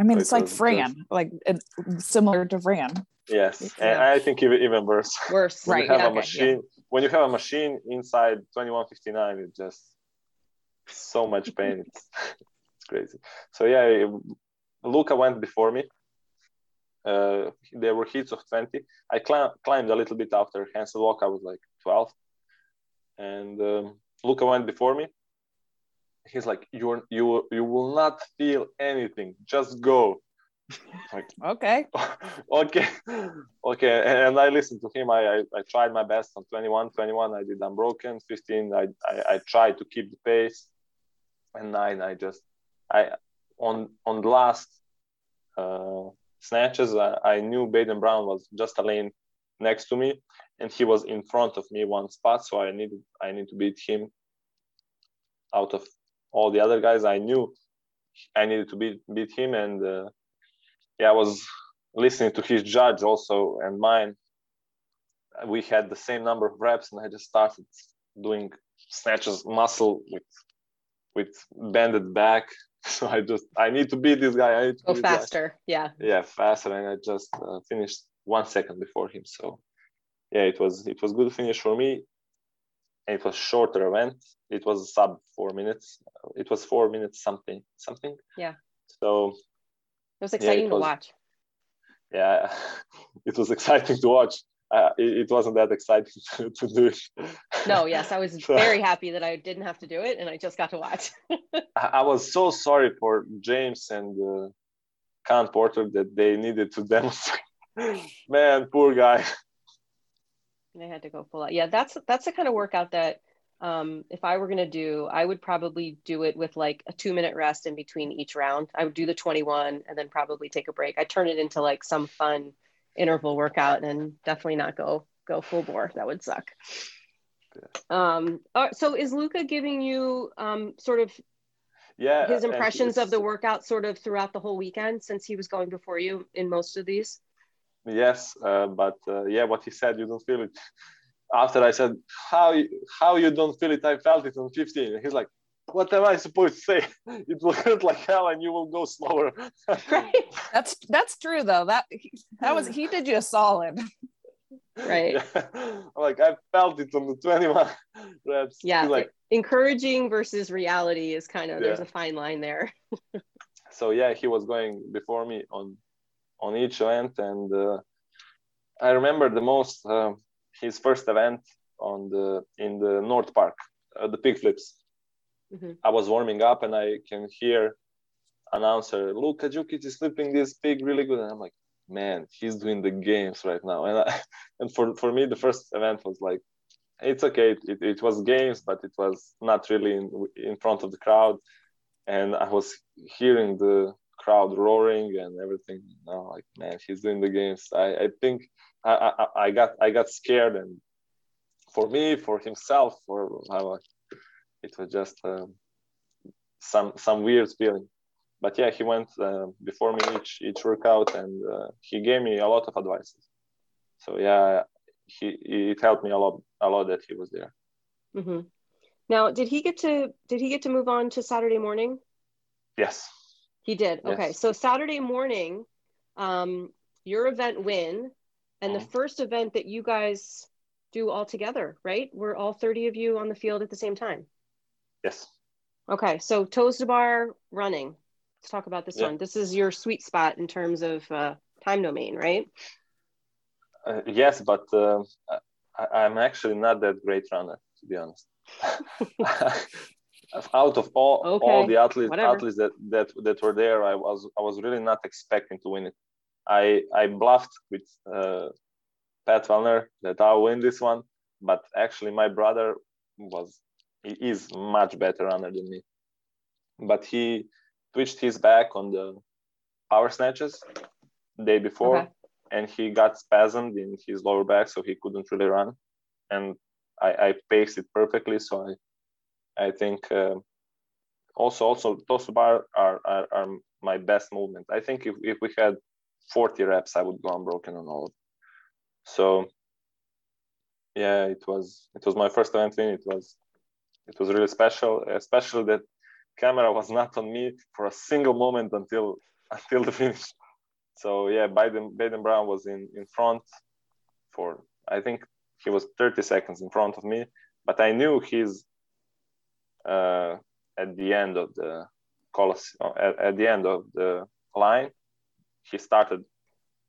I mean so it's like fran just... like it, similar to fran. Yes yeah. and i think even, even worse. Worse. When right you have yeah, a okay, machine yeah. when you have a machine inside 2159 it's just so much pain. It's, it's crazy. So yeah luka went before me uh, there were heats of 20. I cl- climbed a little bit after Hansel walk. I was like 12. And um, Luka went before me. He's like, you you you will not feel anything. Just go. Like, okay. okay. Okay. And I listened to him. I, I, I, tried my best on 21. 21, I did unbroken. 15, I, I, I tried to keep the pace. And nine, I just, I, on, on the last, uh, snatches, I, I knew Bayden Brown was just a lane next to me, and he was in front of me one spot. So I needed I need to beat him. Out of all the other guys, I knew I needed to beat beat him, and uh, yeah, I was listening to his judge also and mine. We had the same number of reps, and I just started doing snatches muscle with with bended back so I just I need to beat this guy. I need to go faster. Yeah. Yeah, faster, and I just uh, finished one second before him. So yeah, it was it was good finish for me. And it was shorter event. It was sub four minutes. It was four minutes something something. Yeah. So it was exciting yeah, it was, to watch. Yeah, it was exciting to watch uh, it, it, wasn't that exciting to, to do it. No, yes, I was so, very happy that I didn't have to do it and I just got to watch. I, I, was so sorry for James and uh, Khan Porter that they needed to demonstrate. Man, poor guy. They had to go full out. Yeah, that's that's the kind of workout that um, if I were going to do, I would probably do it with like a two minute rest in between each round. I would do the 21 and then probably take a break. I turn it into like some fun interval workout and definitely not go go full bore. That would suck. Um, uh, so is Luka giving you um, sort of yeah his impressions of the workout sort of throughout the whole weekend since he was going before you in most of these? Yes, uh, but uh, yeah, what he said, you don't feel it. After I said, how how you don't feel it? I felt it on 15. He's like, what am I supposed to say? It will hurt like hell, and you will go slower. right. That's that's true though. That that was he did you a solid. Right. Yeah. Like I felt it on the 21 reps. Yeah. Like encouraging versus reality is kind of there's a fine line there. so yeah, he was going before me on on each event, and uh, I remember the most uh, his first event on the in the North Park, uh, the pig flips. Mm-hmm. I was warming up and I can hear announcer Luka Đukić is flipping this pig really good, and I'm like, man, he's doing the games right now. And I, and for for me, the first event was like, it's okay. It, it was games, but it was not really in in front of the crowd, and I was hearing the crowd roaring and everything. Now, like, man, he's doing the games. I I think I I, I got I got scared and for me, for himself, for it was just um, some some weird feeling. But yeah, he went uh, before me each each workout, and uh, he gave me a lot of advices. So yeah, he it helped me a lot a lot that he was there. Mm-hmm. Now, did he get to did he get to move on to Saturday morning? Yes, he did. Yes. Okay, so Saturday morning, um, your event win, and the mm-hmm. first event that you guys do all together, right? We're all 30 of you on the field at the same time. Yes. Okay, so toes to bar running. Let's talk about this yeah. one. This is your sweet spot in terms of uh, time domain, right? Uh, yes, but uh, I, am actually not that great runner, to be honest. Out of all okay. all the athletes Whatever. athletes that, that that were there, I was I was really not expecting to win it. I I bluffed with uh, Pat Vellner that I'll win this one, but actually my brother was he is much better runner than me. But he twitched his back on the power snatches day before, okay. and he got spasmed in his lower back, so he couldn't really run. And I, I paced it perfectly, so I I think uh, also also those bar are, are, are my best movement. I think if, if we had 40 reps, I would go unbroken on all of them so yeah it was it was my first event win it was it was really special especially that camera was not on me for a single moment until until the finish. So yeah Biden Bayden Brown was in in front for I think he was 30 seconds in front of me but I knew he's uh, at the end of the colos at, at the end of the line. He started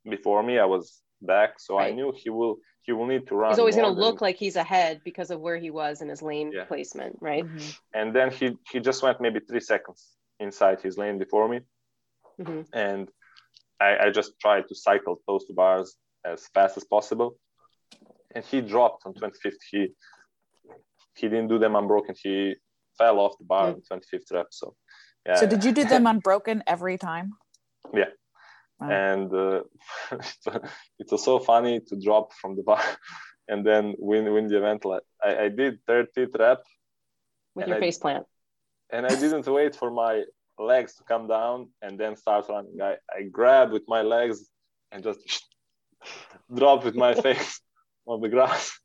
before me. I was back, so right. I knew he will he will need to run. He's always going to look like he's ahead because of where he was in his lane yeah. placement, right? Mm-hmm. And then he he just went maybe three seconds inside his lane before me, mm-hmm. and I, I just tried to cycle those two bars as fast as possible, and he dropped on 25th. He he didn't do them unbroken. He fell off the bar mm-hmm. on 25th rep. So yeah. So did you do them unbroken every time? Yeah. Wow. And uh, it was so funny to drop from the bar and then win win the event. I, I did 30 rep with your face plant, and I didn't wait for my legs to come down and then start running. I, I grabbed with my legs and just dropped with my face on the grass.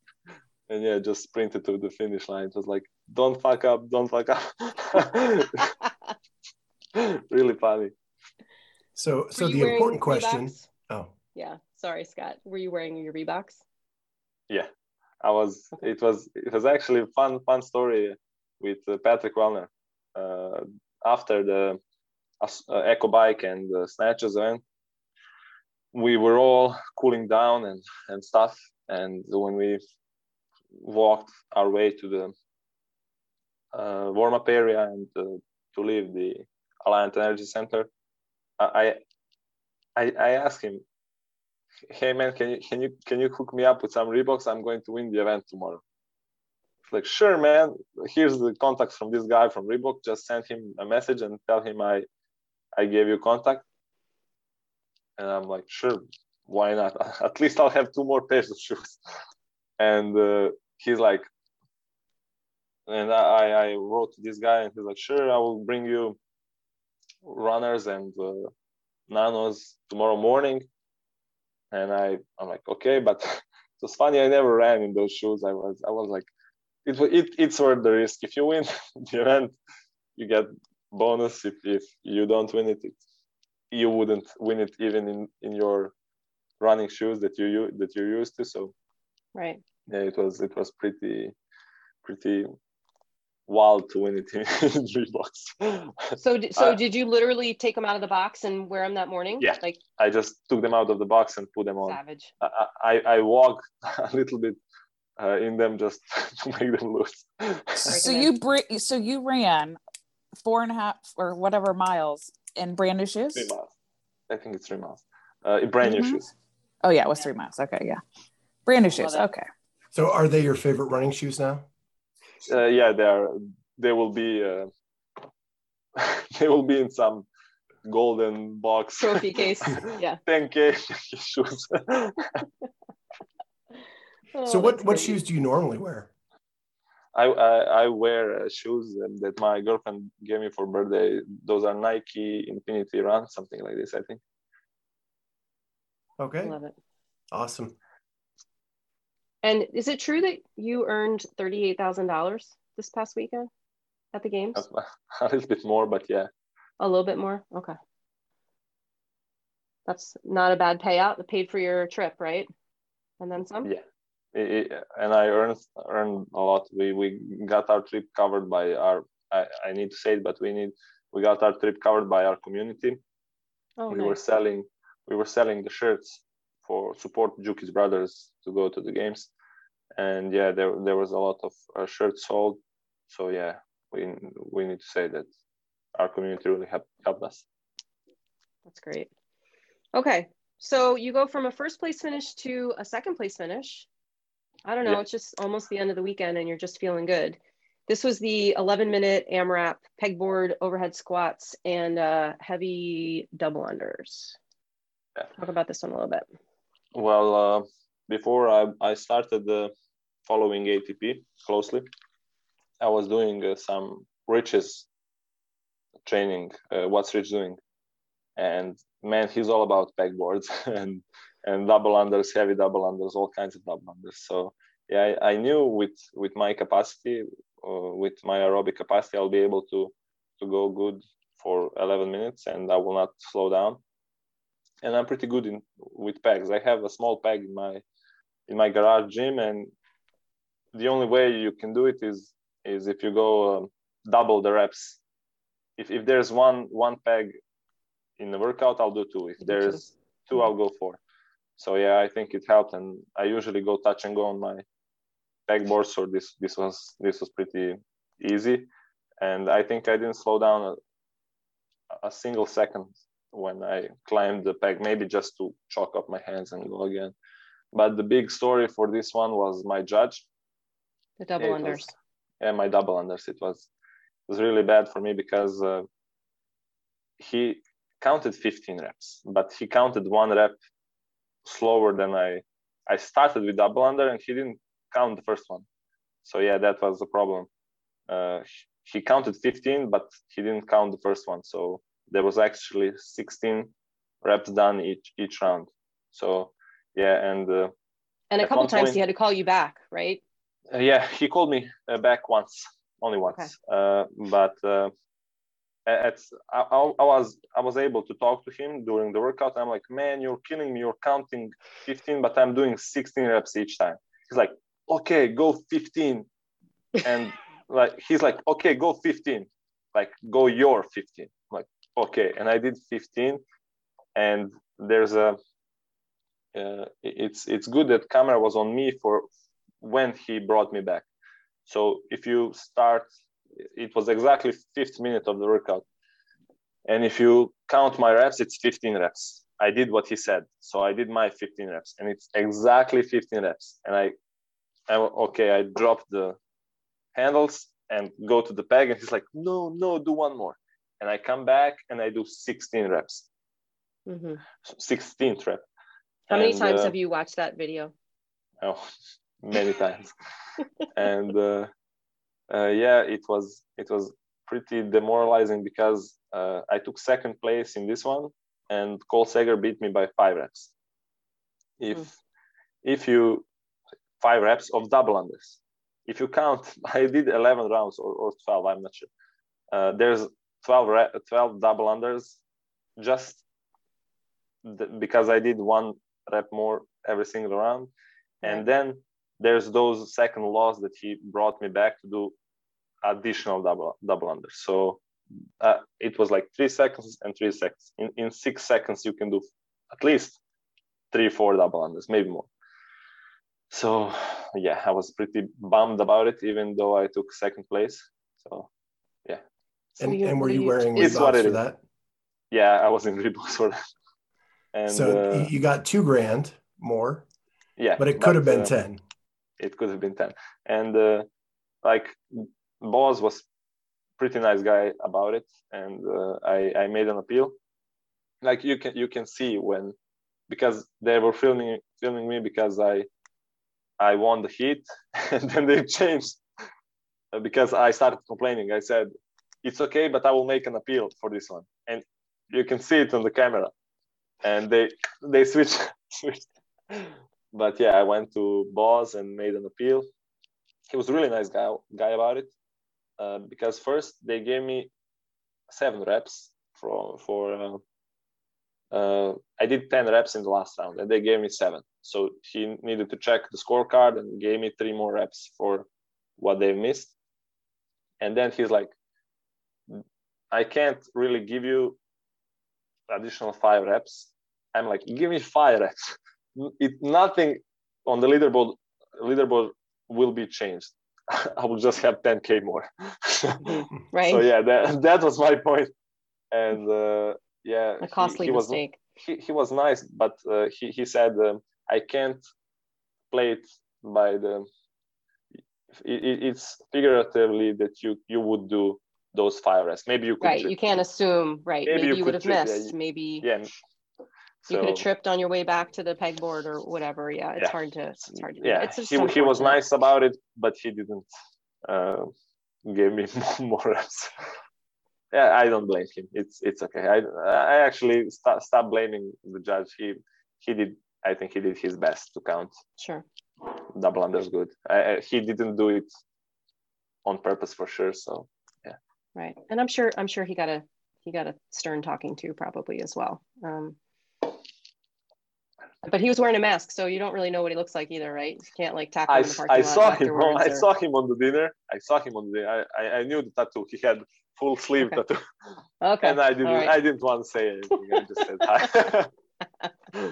And yeah, just sprinted to the finish line. It was like, don't fuck up, don't fuck up. really funny. So, so the important question. Reeboks? Oh, yeah. Sorry, Scott. Were you wearing your Reeboks? Yeah, I was. Okay. It was. It was actually a fun, fun story with uh, Patrick Vellner. Uh, after the uh, Echo Bike and the Snatches event, we were all cooling down and and stuff. And when we walked our way to the uh, warm up area and uh, to leave the Alliant Energy Center, I I I asked him, hey man, can you can you can you hook me up with some Reeboks? I'm going to win the event tomorrow. It's like, sure, man. Here's the contact from this guy from Reebok. Just send him a message and tell him I I gave you contact. And I'm like, sure, why not? At least I'll have two more pairs of shoes. And uh, he's like, and I, I wrote to this guy and he's like, sure, I will bring you runners and uh, nanos tomorrow morning. And i i'm like okay but it was funny i never ran in those shoes. I was i was like it, it it's worth the risk. If you win the event you get bonus. If if you don't win it, it you wouldn't win it even in in your running shoes that you that you're used to. So right. yeah it was it was pretty pretty wild to win it in, in Reeboks. So, so uh, did you literally take them out of the box and wear them that morning? Yeah, like I just took them out of the box and put them on. Savage. I I, I walked a little bit uh, in them just to make them loose. so you br- so you ran four and a half or whatever miles in brand new shoes. Three miles. I think it's three miles. Uh, brand new mm-hmm. shoes. Oh yeah, it was three miles. Okay, yeah, brand new shoes. Okay. So are they your favorite running shoes now? Uh, yeah, they are. They will be. Uh, they will be in some golden box trophy case. Yeah. 10k shoes. oh, so what what shoes do you normally wear? I, I, I wear uh, shoes that my girlfriend gave me for birthday. Those are Nike Infinity Run, something like this, I think. Okay. Love it. Awesome. And is it true that you earned thirty-eight thousand dollars this past weekend at the games? A little bit more, but yeah. A little bit more. Okay. That's not a bad payout. It paid for your trip, right? And then some. Yeah. It, it, and I earned earned a lot. We we got our trip covered by our. I, I need to say it, but we need we got our trip covered by our community. Oh, we nice. were selling we were selling the shirts for support Juki's brothers to go to the games, and yeah, there there was a lot of uh, shirts sold. So yeah, we we need to say that our community really helped helped us. That's great. Okay, so you go from a first place finish to a second place finish. I don't know. Yeah. It's just almost the end of the weekend, and you're just feeling good. This was the 11 minute AMRAP pegboard overhead squats and uh, heavy double unders. Yeah. Talk about this one a little bit. Well, uh, before I, I started uh, following ATP closely, I was doing uh, some Rich's training. Uh, what's Rich doing? And man, he's all about pegboards and and double unders, heavy double unders, all kinds of double unders. So yeah, I, I knew with with my capacity, uh, with my aerobic capacity, I'll be able to to go good for 11 minutes, and I will not slow down and I'm pretty good in with pegs. I have a small peg in my in my garage gym, and the only way you can do it is is if you go um, double the reps. If if there's one one peg in the workout, I'll do two. If there's two, I'll go four. So yeah, I think it helped, and I usually go touch and go on my pegboard. So this this was this was pretty easy, and I think I didn't slow down a, a single second when I climbed the peg, maybe just to chalk up my hands and go again. But the big story for this one was my judge. The double it unders. Was, yeah, my double unders. It was it was really bad for me because uh, he counted 15 reps, but he counted one rep slower than I. I started with double under and he didn't count the first one. So yeah, that was the problem. Uh, he counted 15, but he didn't count the first one. So there was actually 16 reps done each each round. So yeah, and uh, and a couple times point, he had to call you back, right? Uh, yeah, he called me uh, back once, only once. Okay. Uh, but uh, at I, I, was I was able to talk to him during the workout. I'm like, man, you're killing me. You're counting 15, but I'm doing 16 reps each time. He's like, okay, go 15, and like he's like, okay, go 15, like go your 15 like okay and i did 15 and there's a uh, it's it's good that camera was on me for when he brought me back so if you start it was exactly fifth minute of the workout and if you count my reps it's 15 reps i did what he said so i did my 15 reps and it's exactly 15 reps and i I okay i dropped the handles and go to the peg and he's like no no do one more and I come back and I do 16 reps. Mm-hmm. 16th rep. How many times uh, have you watched that video? Oh, many times. and uh, uh, yeah, it was it was pretty demoralizing because uh, I took second place in this one, and Cole Sager beat me by five reps. If mm. if you five reps of double unders, if you count, I did 11 rounds or, or 12, I'm not sure uh, there's 12 re- 12 double unders just th- because I did one rep more every single round, and then there's those second laws that he brought me back to do additional double double unders. So uh, it was like three seconds and three seconds. In in six seconds, you can do at least three, four double unders, maybe more. So yeah, I was pretty bummed about it, even though I took second place. So yeah, And, you- and were you you- wearing It's what Reeboks for is. that? yeah, I was in Reeboks for that. And so uh, you- you got two grand more, yeah, but it could have been uh, 10. It could have been 10 and uh, like boss was pretty nice guy about it. And uh, I, I made an appeal. Like you can you can see when because they were filming filming me because i i won the heat. And then they changed uh, because i started complaining. I said it's okay but i will make an appeal for this one. And you can see it on the camera. And they they switched switched but yeah, I went to boss and made an appeal. He was a really nice guy guy about it, uh, because first they gave me seven reps for for. Uh, uh, I did ten reps in the last round, and they gave me seven. So he needed to check the scorecard and gave me three more reps for what they missed. And then he's like, "I can't really give you additional five reps." I'm like, "Give me five reps." It nothing on the leaderboard leaderboard will be changed. I will just have 10k more. Right. So yeah, that that was my point. And uh, yeah, a he- costly he, was mistake. he, he was nice, but uh, he he said um, I can't play it by the. It, it- it's figuratively that you you would do those five rests. Maybe you could. Right. You can't assume, right. Maybe Maybe, you you, would have missed. you- Maybe Yeah. You could have tripped on your way back to the pegboard or whatever. Yeah. It's Yeah. hard to, it's hard to, yeah it's he, he was nice about it but he didn't uh, give me more yeah i don't blame him it's it's okay i i actually st- stop blaming the judge he he did i think he did his best to count Sure. double unders good I, I, he didn't do it on purpose for sure so yeah. Right. And I'm sure, I'm sure he got a, he got a stern talking to probably as well. Um, but he was wearing a mask, so you don't really know what he looks like either, right? You can't like tackle I, him in the s- I lot saw him afterwards I saw him on the dinner I saw him on the dinner. I, I, I knew the tattoo he had full sleeve Okay. tattoo Okay. and I didn't all right. I didn't want to say anything I just said hi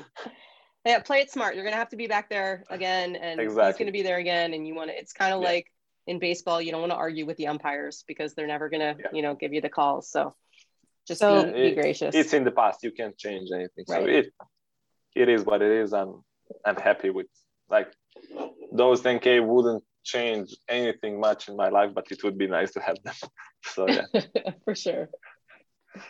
yeah play it smart you're gonna have to be back there again and he's gonna be there again and you want to it's kind of Yeah. like in baseball you don't want to argue with the umpires because they're never gonna Yeah. you know give you the calls so just So- be, be It- gracious it's in the past you can't change anything so Right. it it is what it is. I'm i'm happy with like those 10k wouldn't change anything much in my life but it would be nice to have them. So yeah. For sure.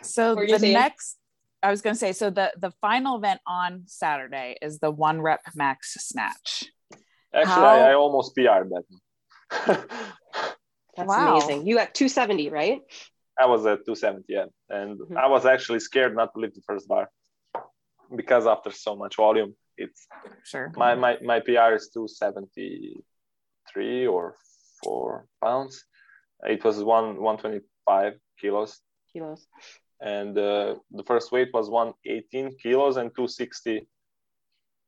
So What were you the saying? next, I was going to say, so the the final event on Saturday is the one rep max snatch. actually How- I, I almost pr'd that that's Wow. amazing. You got 270 right? I was at 270 yeah. And Mhm. i was actually scared not to lift the first bar because after so much volume it's Sure. my my, my pr is 273 or 4 pounds. It was one 125 kilos. Kilos. And uh, the first weight was 118 kilos and 260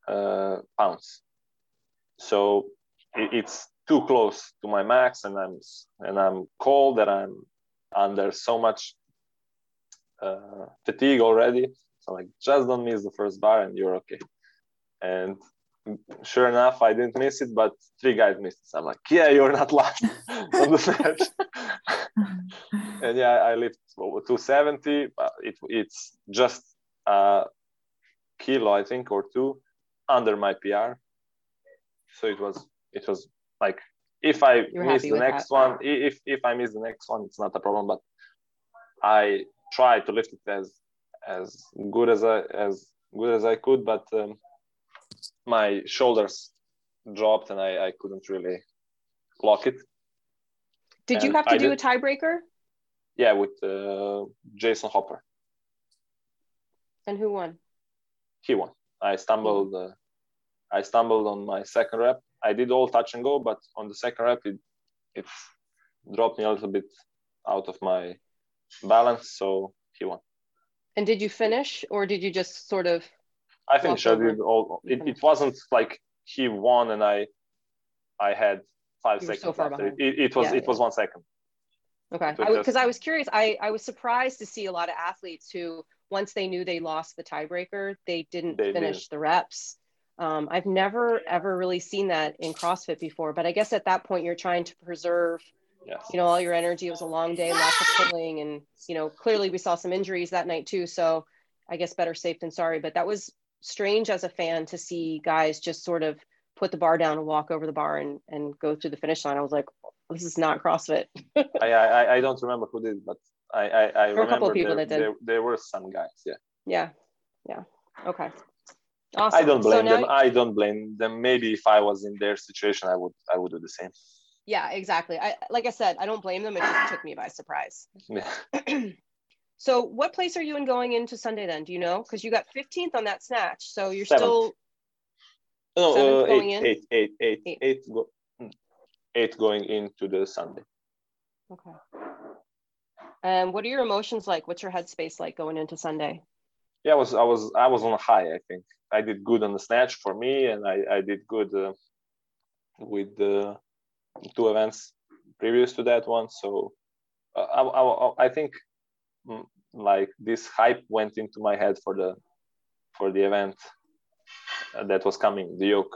uh, pounds. So it, it's too close to my max and i'm and i'm cold and i'm under so much uh, fatigue already so like just don't miss the first bar and you're okay and sure enough i didn't miss it but three guys missed it so i'm like yeah you're not last on the match and yeah, I lift 270. But it, it's just a kilo, I think, or two under my PR. So it was it was like if I You're miss the next that. one, if if I miss the next one, it's not a problem. But I try to lift it as as good as I as good as I could, but um, my shoulders dropped and I, I couldn't really lock it. did you have to I do did- a tiebreaker Yeah, with uh, Jayson Hopper. and who won he won. I stumbled. Uh, I stumbled on my second rep. I did all touch and go, but on the second rep, it it dropped me a little bit out of my balance, so he won. And did you finish, or did you just sort of? I finished. I did all. It, it wasn't like he won and I, I had five seconds so after. It, it, was yeah, it yeah. was one second. Okay, because I. I was curious. I I was surprised to see a lot of athletes who once they knew they lost the tiebreaker, they didn't they finish did. the reps. Um, I've never ever really seen that in CrossFit before, but I guess at that point you're trying to preserve, you know, all your energy. It was a long day, lots of pulling, and you know, clearly we saw some injuries that night too. So I guess better safe than sorry. But that was strange as a fan to see guys just sort of put the bar down and walk over the bar and and go through the finish line. I was like, this is not CrossFit. I, I I don't remember who did, but I I, I remember a couple people there, that did. There, there were some guys, yeah. Yeah, yeah. Okay. Awesome. I don't blame so them. I don't blame them. Maybe if I was in their situation, I would I would do the same. Yeah, exactly. I like I said, I don't blame them. It just took me by surprise. Yeah. so what place are you in going into Sunday then? Do you know? Because you got 15th on that snatch. So you're Seventh. still no, uh, eight, eight, eight, eight, eight, eight, go, eight going into the Sunday. Okay. And what are your emotions like? What's your headspace like going into Sunday? Yeah, I was I was I was on a high. I think I did good on the snatch for me, and I I did good uh, with the two events previous to that one. So uh, I, I I think mm, like this hype went into my head for the for the event that was coming, the yoke.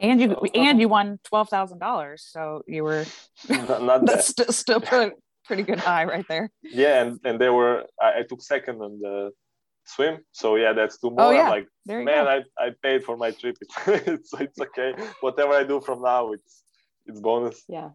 And you and you won twelve thousand dollars, so you were not, that's that. st- still pretty, pretty good high right there. Yeah, and, and they were I, I took second on the swim. So yeah, that's two more. Oh, yeah. I'm like, man, go. I, I paid for my trip. It's, it's okay. Whatever I do from now, it's it's bonus. Yeah.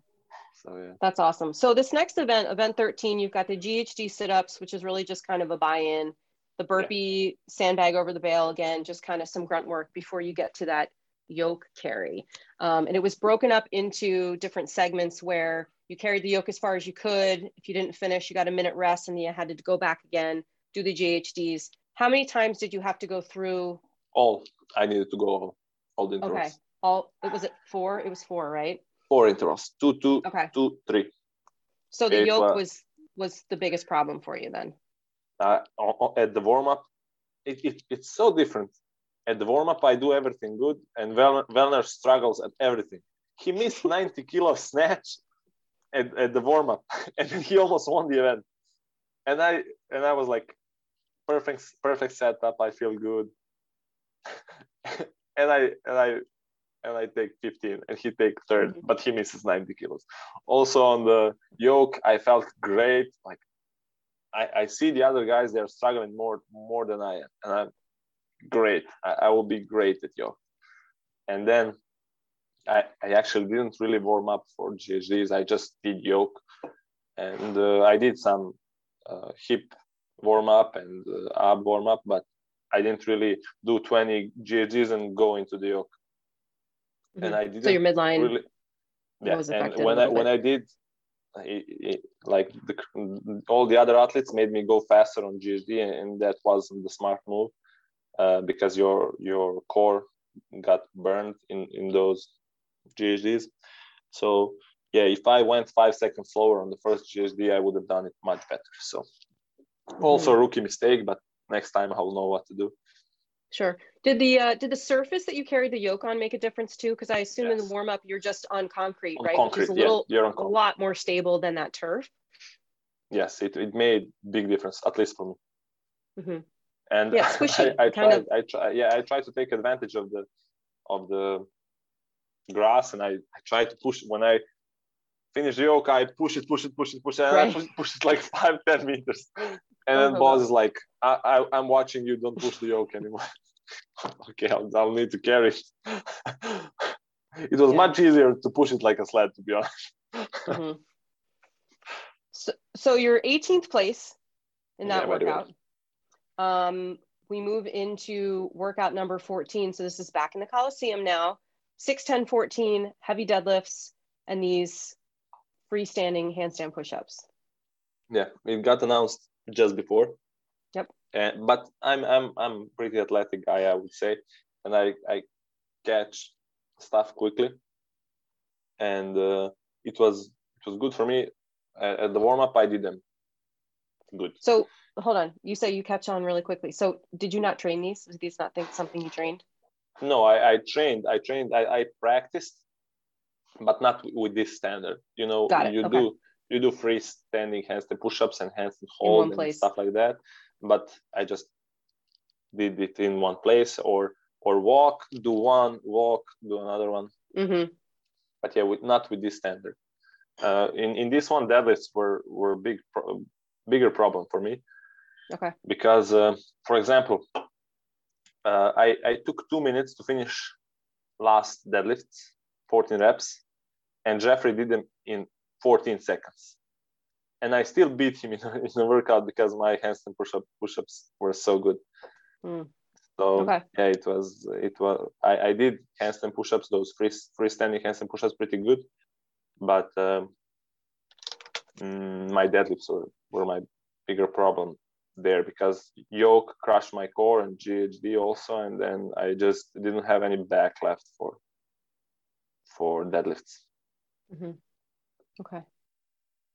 So yeah. That's awesome. So this next event, event 13, you've got the GHD sit-ups, which is really just kind of a buy-in. The burpee yeah. sandbag over the bale again, just kind of some grunt work before you get to that yoke carry. Um, and it was broken up into different segments where you carried the yoke as far as you could. If you didn't finish, you got a minute rest and you had to go back again, do the GHDs. How many times did you have to go through? All. I needed to go all, all the intervals. Okay. All. It was it four. It was four, right? Four intervals. Two, two, okay. two, three. So the Eight yoke was was the biggest problem for you then. Uh, at the warm up, it, it, it's so different. At the warm up, I do everything good, and Vellner, Vellner struggles at everything. He missed 90 kilo snatch at, at the warm up, and he almost won the event. And I and I was like, perfect perfect setup. I feel good, and I and I and I take 15 and he take 3rd mm-hmm. but he misses 90 kilos. Also on the yoke, I felt great. Like I, I see the other guys, they're struggling more more than I am. And I'm great. I, I will be great at yoke. And then I, I actually didn't really warm up for GHDs. I just did yoke. And uh, I did some uh, hip warm up and uh, ab warm up, but I didn't really do 20 GHDs and go into the yoke. Mm-hmm. And I didn't. So your midline. Really, yeah, and when I when I did, it, it, like the, all the other athletes made me go faster on GHD, and, and that wasn't the smart move uh, because your your core got burned in in those GHDs. So yeah, if I went five seconds slower on the first GHD, I would have done it much better. So also a rookie mistake, but next time I'll know what to do. Sure. Did the uh, did the surface that you carried the yoke on make a difference too? Because I assume yes. in the warm up you're just on concrete, on right? Concrete, Which is a little yeah, a lot more stable than that turf. Yes, it, it made a big difference, at least for me. Mm-hmm. And yeah, squishy, I, I tried, of... I try, yeah, I try to take advantage of the of the grass, and I, I try to push when I finish the yoke, I push it, push it, push it, push it, and right. I push, push, it like five, ten meters. And then oh, boss is like, I, I, am watching you, don't push the yoke anymore. okay, I'll, I'll, need to carry it. it was yeah. much easier to push it like a sled, to be honest. mm-hmm. So, so you're 18th place in that yeah, workout. Um, we move into workout number 14. So this is back in the Coliseum now. 6, 10, 14, heavy deadlifts, and these freestanding handstand push-ups. Yeah, it got announced just before. Yep. And but I'm I'm I'm pretty athletic guy, I would say, and I I catch stuff quickly, and uh, it was it was good for me. at the warm up, I did them good. So hold on, you say you catch on really quickly. So did you not train these? Is these not think something you trained? No, I, I trained. I trained. I, I practiced, but not with this standard. You know, you okay. do you do freestanding handstand push-ups and handstand hold and place. stuff like that. But I just did it in one place, or or walk, do one, walk, do another one. Mm-hmm. But yeah, with, not with this standard. Uh, in in this one, deadlifts were were big bigger problem for me. Okay. Because, uh, for example, uh, I, I took two minutes to finish last deadlifts, 14 reps, and Jeffrey did them in 14 seconds. And I still beat him in, in the workout because my handstand push-up push-ups were so good. Mm. So okay. yeah, it was it was I, I did handstand push-ups, those free freestanding handstand push-ups pretty good, but um, mm, my deadlifts were, were my bigger problem there because yoke crushed my core and GHD also, and then I just didn't have any back left for for deadlifts. Mm-hmm. Okay,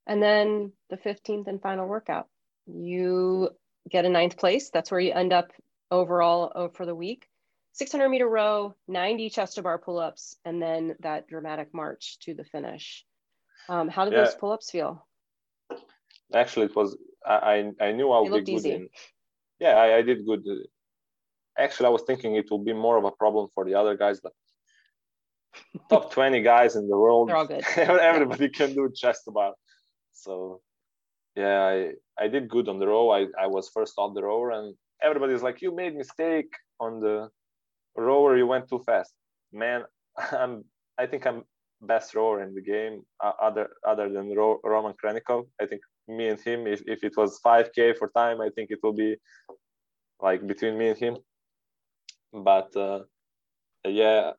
and then the fifteenth and final workout, you get a ninth place. That's where you end up overall uh, for the week. 600 meter row, 90 chest to bar pull ups, and then that dramatic march to the finish. Um, how did yeah. those pull ups feel? Actually, it was I I knew I'll be good in. Yeah, I, I did good. Actually, I was thinking it will be more of a problem for the other guys, but top 20 guys in the world, They're all good. everybody can do chest to bar. So yeah, I, I did good on the row. I, I was first on the rower and everybody's like, you made mistake on the rower. You went too fast. Man, I'm, I think I'm best rower in the game uh, other, other than Ro- Roman Khrennikov. I think me and him. If, if it was 5K for time, I think it will be like between me and him. But uh, yeah,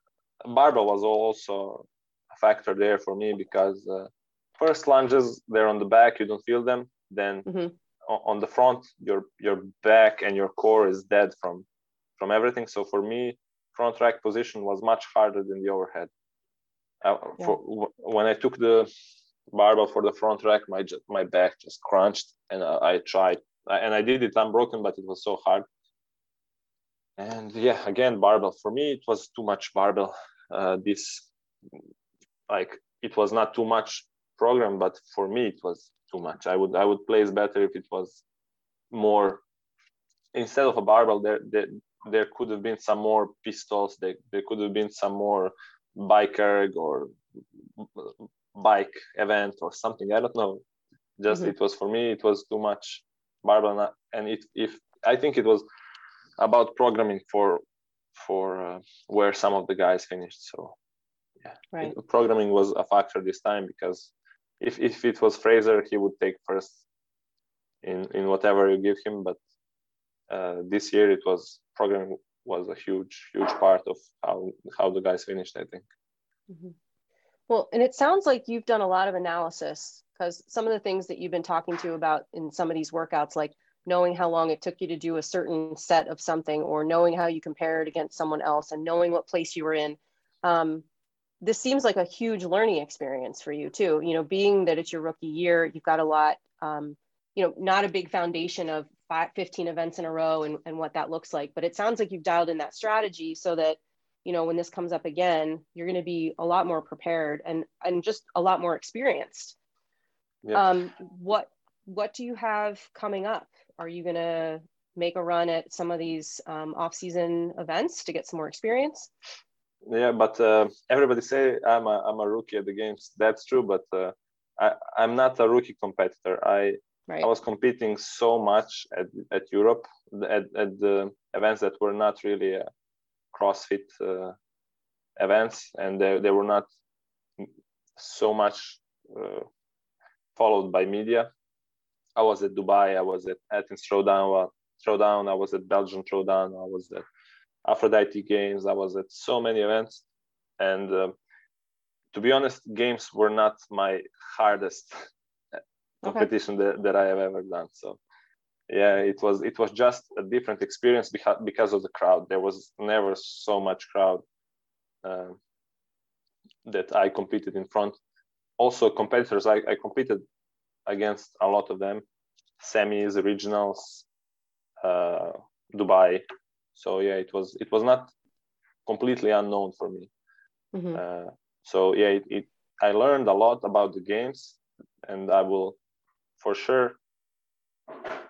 barbell was also a factor there for me because uh, first lunges they're on the back, you don't feel them. Then mm-hmm. on the front, your your back and your core is dead from from everything. So for me, front rack position was much harder than the overhead. Uh, yeah. for, when I took the barbell for the front rack, my my back just crunched, and I, I tried, and I did it unbroken, but it was so hard. And yeah, again, barbell for me, it was too much barbell. Uh, this, like, it was not too much program, but for me, it was too much. I would I would place better if it was more instead of a barbell. There there, there could have been some more pistols. There, there could have been some more bike erg or bike event or something. I don't know. Just mm-hmm. it was for me. It was too much barbell, and it if I think it was about programming for for uh, where some of the guys finished. So yeah, right. It, programming was a factor this time because if if it was Fraser, he would take first in in whatever you give him. But uh, this year it was programming was a huge huge part of how how the guys finished. I think. Mm-hmm. Well, and it sounds like you've done a lot of analysis because some of the things that you've been talking to about in some of these workouts, like knowing how long it took you to do a certain set of something or knowing how you compare it against someone else and knowing what place you were in. Um, this seems like a huge learning experience for you too. You know, being that it's your rookie year, you've got a lot, um, you know, not a big foundation of five, 15 events in a row and, and what that looks like, but it sounds like you've dialed in that strategy so that you know when this comes up again you're going to be a lot more prepared and and just a lot more experienced yeah. um what what do you have coming up are you going to make a run at some of these um, off-season events to get some more experience yeah but uh, everybody say i'm a, I'm a rookie at the games that's true but uh, I, i'm not a rookie competitor i right. i was competing so much at, at europe at, at the events that were not really uh, CrossFit uh, events, and they, they were not so much uh, followed by media. I was at Dubai, I was at Athens Throwdown, Throwdown, I was at Belgian Throwdown, I was at Aphrodite Games, I was at so many events, and uh, to be honest, games were not my hardest competition okay. that, that I have ever done. So yeah it was it was just a different experience because of the crowd there was never so much crowd uh, that i competed in front also competitors I, I competed against a lot of them semis, regionals, uh, Dubai. So yeah, it was it was not completely unknown for me. Mm-hmm. Uh, so yeah, it, it, I learned a lot about the games, and I will for sure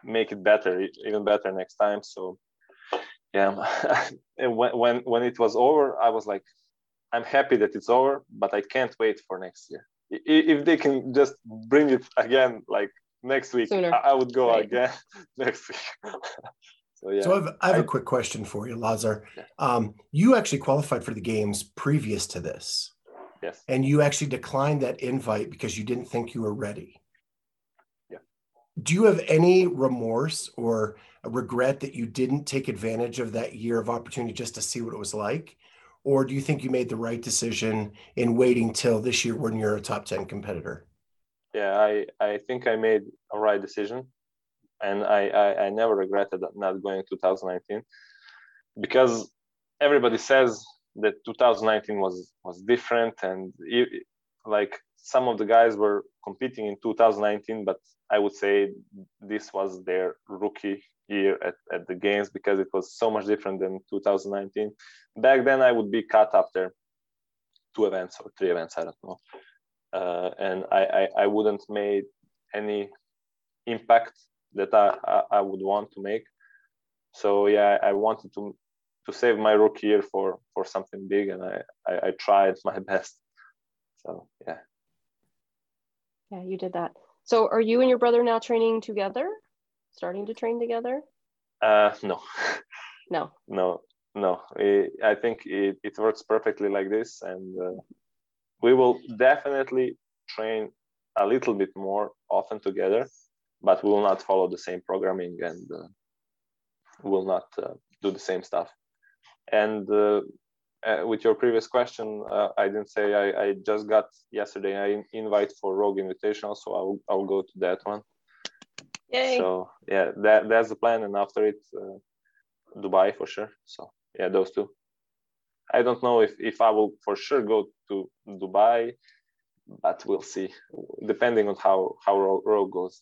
make it better, even better next time. So yeah, when when when it was over, I was like, I'm happy that it's over, but I can't wait for next year. If they can just bring it again, like next week, Sooner. I would go right. again next week. so yeah. So I've, I have I, a quick question for you, Lazar. Yeah. Um, you actually qualified for the games previous to this. Yes. And you actually declined that invite because you didn't think you were ready. Yeah. Do you have any remorse or a regret that you didn't take advantage of that year of opportunity just to see what it was like? Or do you think you made the right decision in waiting till this year when you're a top 10 competitor? Yeah, I, I think I made a right decision. And I, I, I never regretted not going 2019 because everybody says that 2019 was was different and it, like some of the guys were competing in 2019 but i would say this was their rookie year at, at the games because it was so much different than 2019 back then i would be cut after two events or three events i don't know. Uh, and I, I, I wouldn't made any impact that I, I, I would want to make so yeah i wanted to to save my rookie year for for something big and I, I i tried my best so yeah yeah you did that so are you and your brother now training together starting to train together? Uh, no. No. No, no. It, I think it, it works perfectly like this, and uh, we will definitely train a little bit more often together, but we will not follow the same programming and uh, will not uh, do the same stuff. And uh, uh, with your previous question, uh, I didn't say I, I just got yesterday an invite for Rogue Invitational, so I'll I'll go to that one. Yay. So yeah, that that's the plan, and after it, uh, Dubai for sure. So yeah, those two. I don't know if if I will for sure go to Dubai, but we'll see, depending on how how Rogue goes.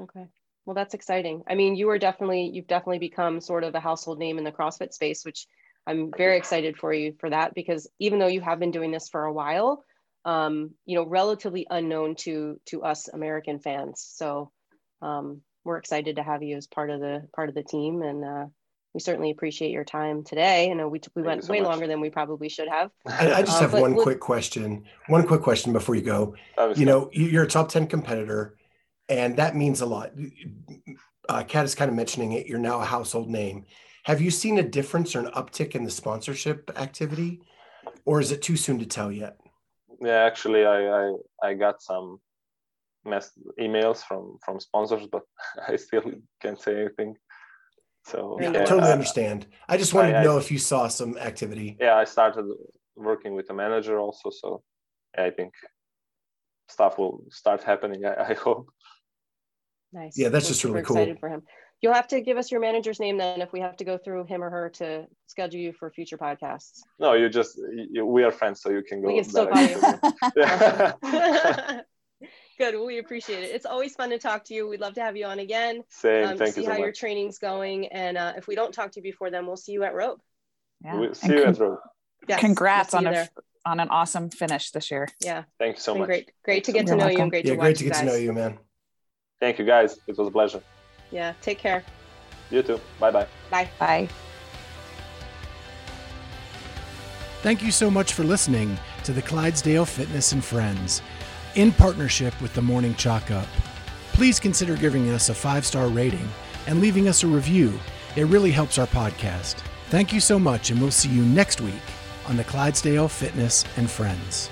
Okay. Well, that's exciting. I mean, you are definitely you've definitely become sort of a household name in the CrossFit space, which I'm very excited for you for that because even though you have been doing this for a while, um, you know, relatively unknown to to us American fans. So um, we're excited to have you as part of the part of the team and uh, we certainly appreciate your time today. I know we, we went so way much. longer than we probably should have. I, I just uh, have one quick question. One quick question before you go. You know, you're a top 10 competitor, and that means a lot. Uh, Kat is kind of mentioning it. You're now a household name. Have you seen a difference or an uptick in the sponsorship activity, or is it too soon to tell yet? Yeah, actually, I I, I got some mess emails from from sponsors, but I still can't say anything. So yeah, I totally uh, understand. I just wanted I, to know I, if you saw some activity. Yeah, I started working with a manager also, so I think stuff will start happening. I, I hope. Nice. Yeah, that's We're just really cool. Excited for him. You'll have to give us your manager's name then if we have to go through him or her to schedule you for future podcasts. No, you just you, we are friends, so you can go. We can still call you. Good. Well, we appreciate it. It's always fun to talk to you. We'd love to have you on again. Same. Um, Thank see you so how much. your training's going, and uh, if we don't talk to you before then, we'll see you at Rogue. Yeah. We'll see and you con- at Rogue. Yes, Congrats we'll on a on an awesome finish this year. Yeah. Thank you so much. Great. Great to get to know welcome. you and great yeah, to great to get to know you, man. Thank you, guys. It was a pleasure. Yeah. Take care. You too. Bye bye. Bye. Bye. Thank you so much for listening to the Clydesdale Fitness and Friends in partnership with the Morning Chalk Up. Please consider giving us a five star rating and leaving us a review. It really helps our podcast. Thank you so much, and we'll see you next week on the Clydesdale Fitness and Friends.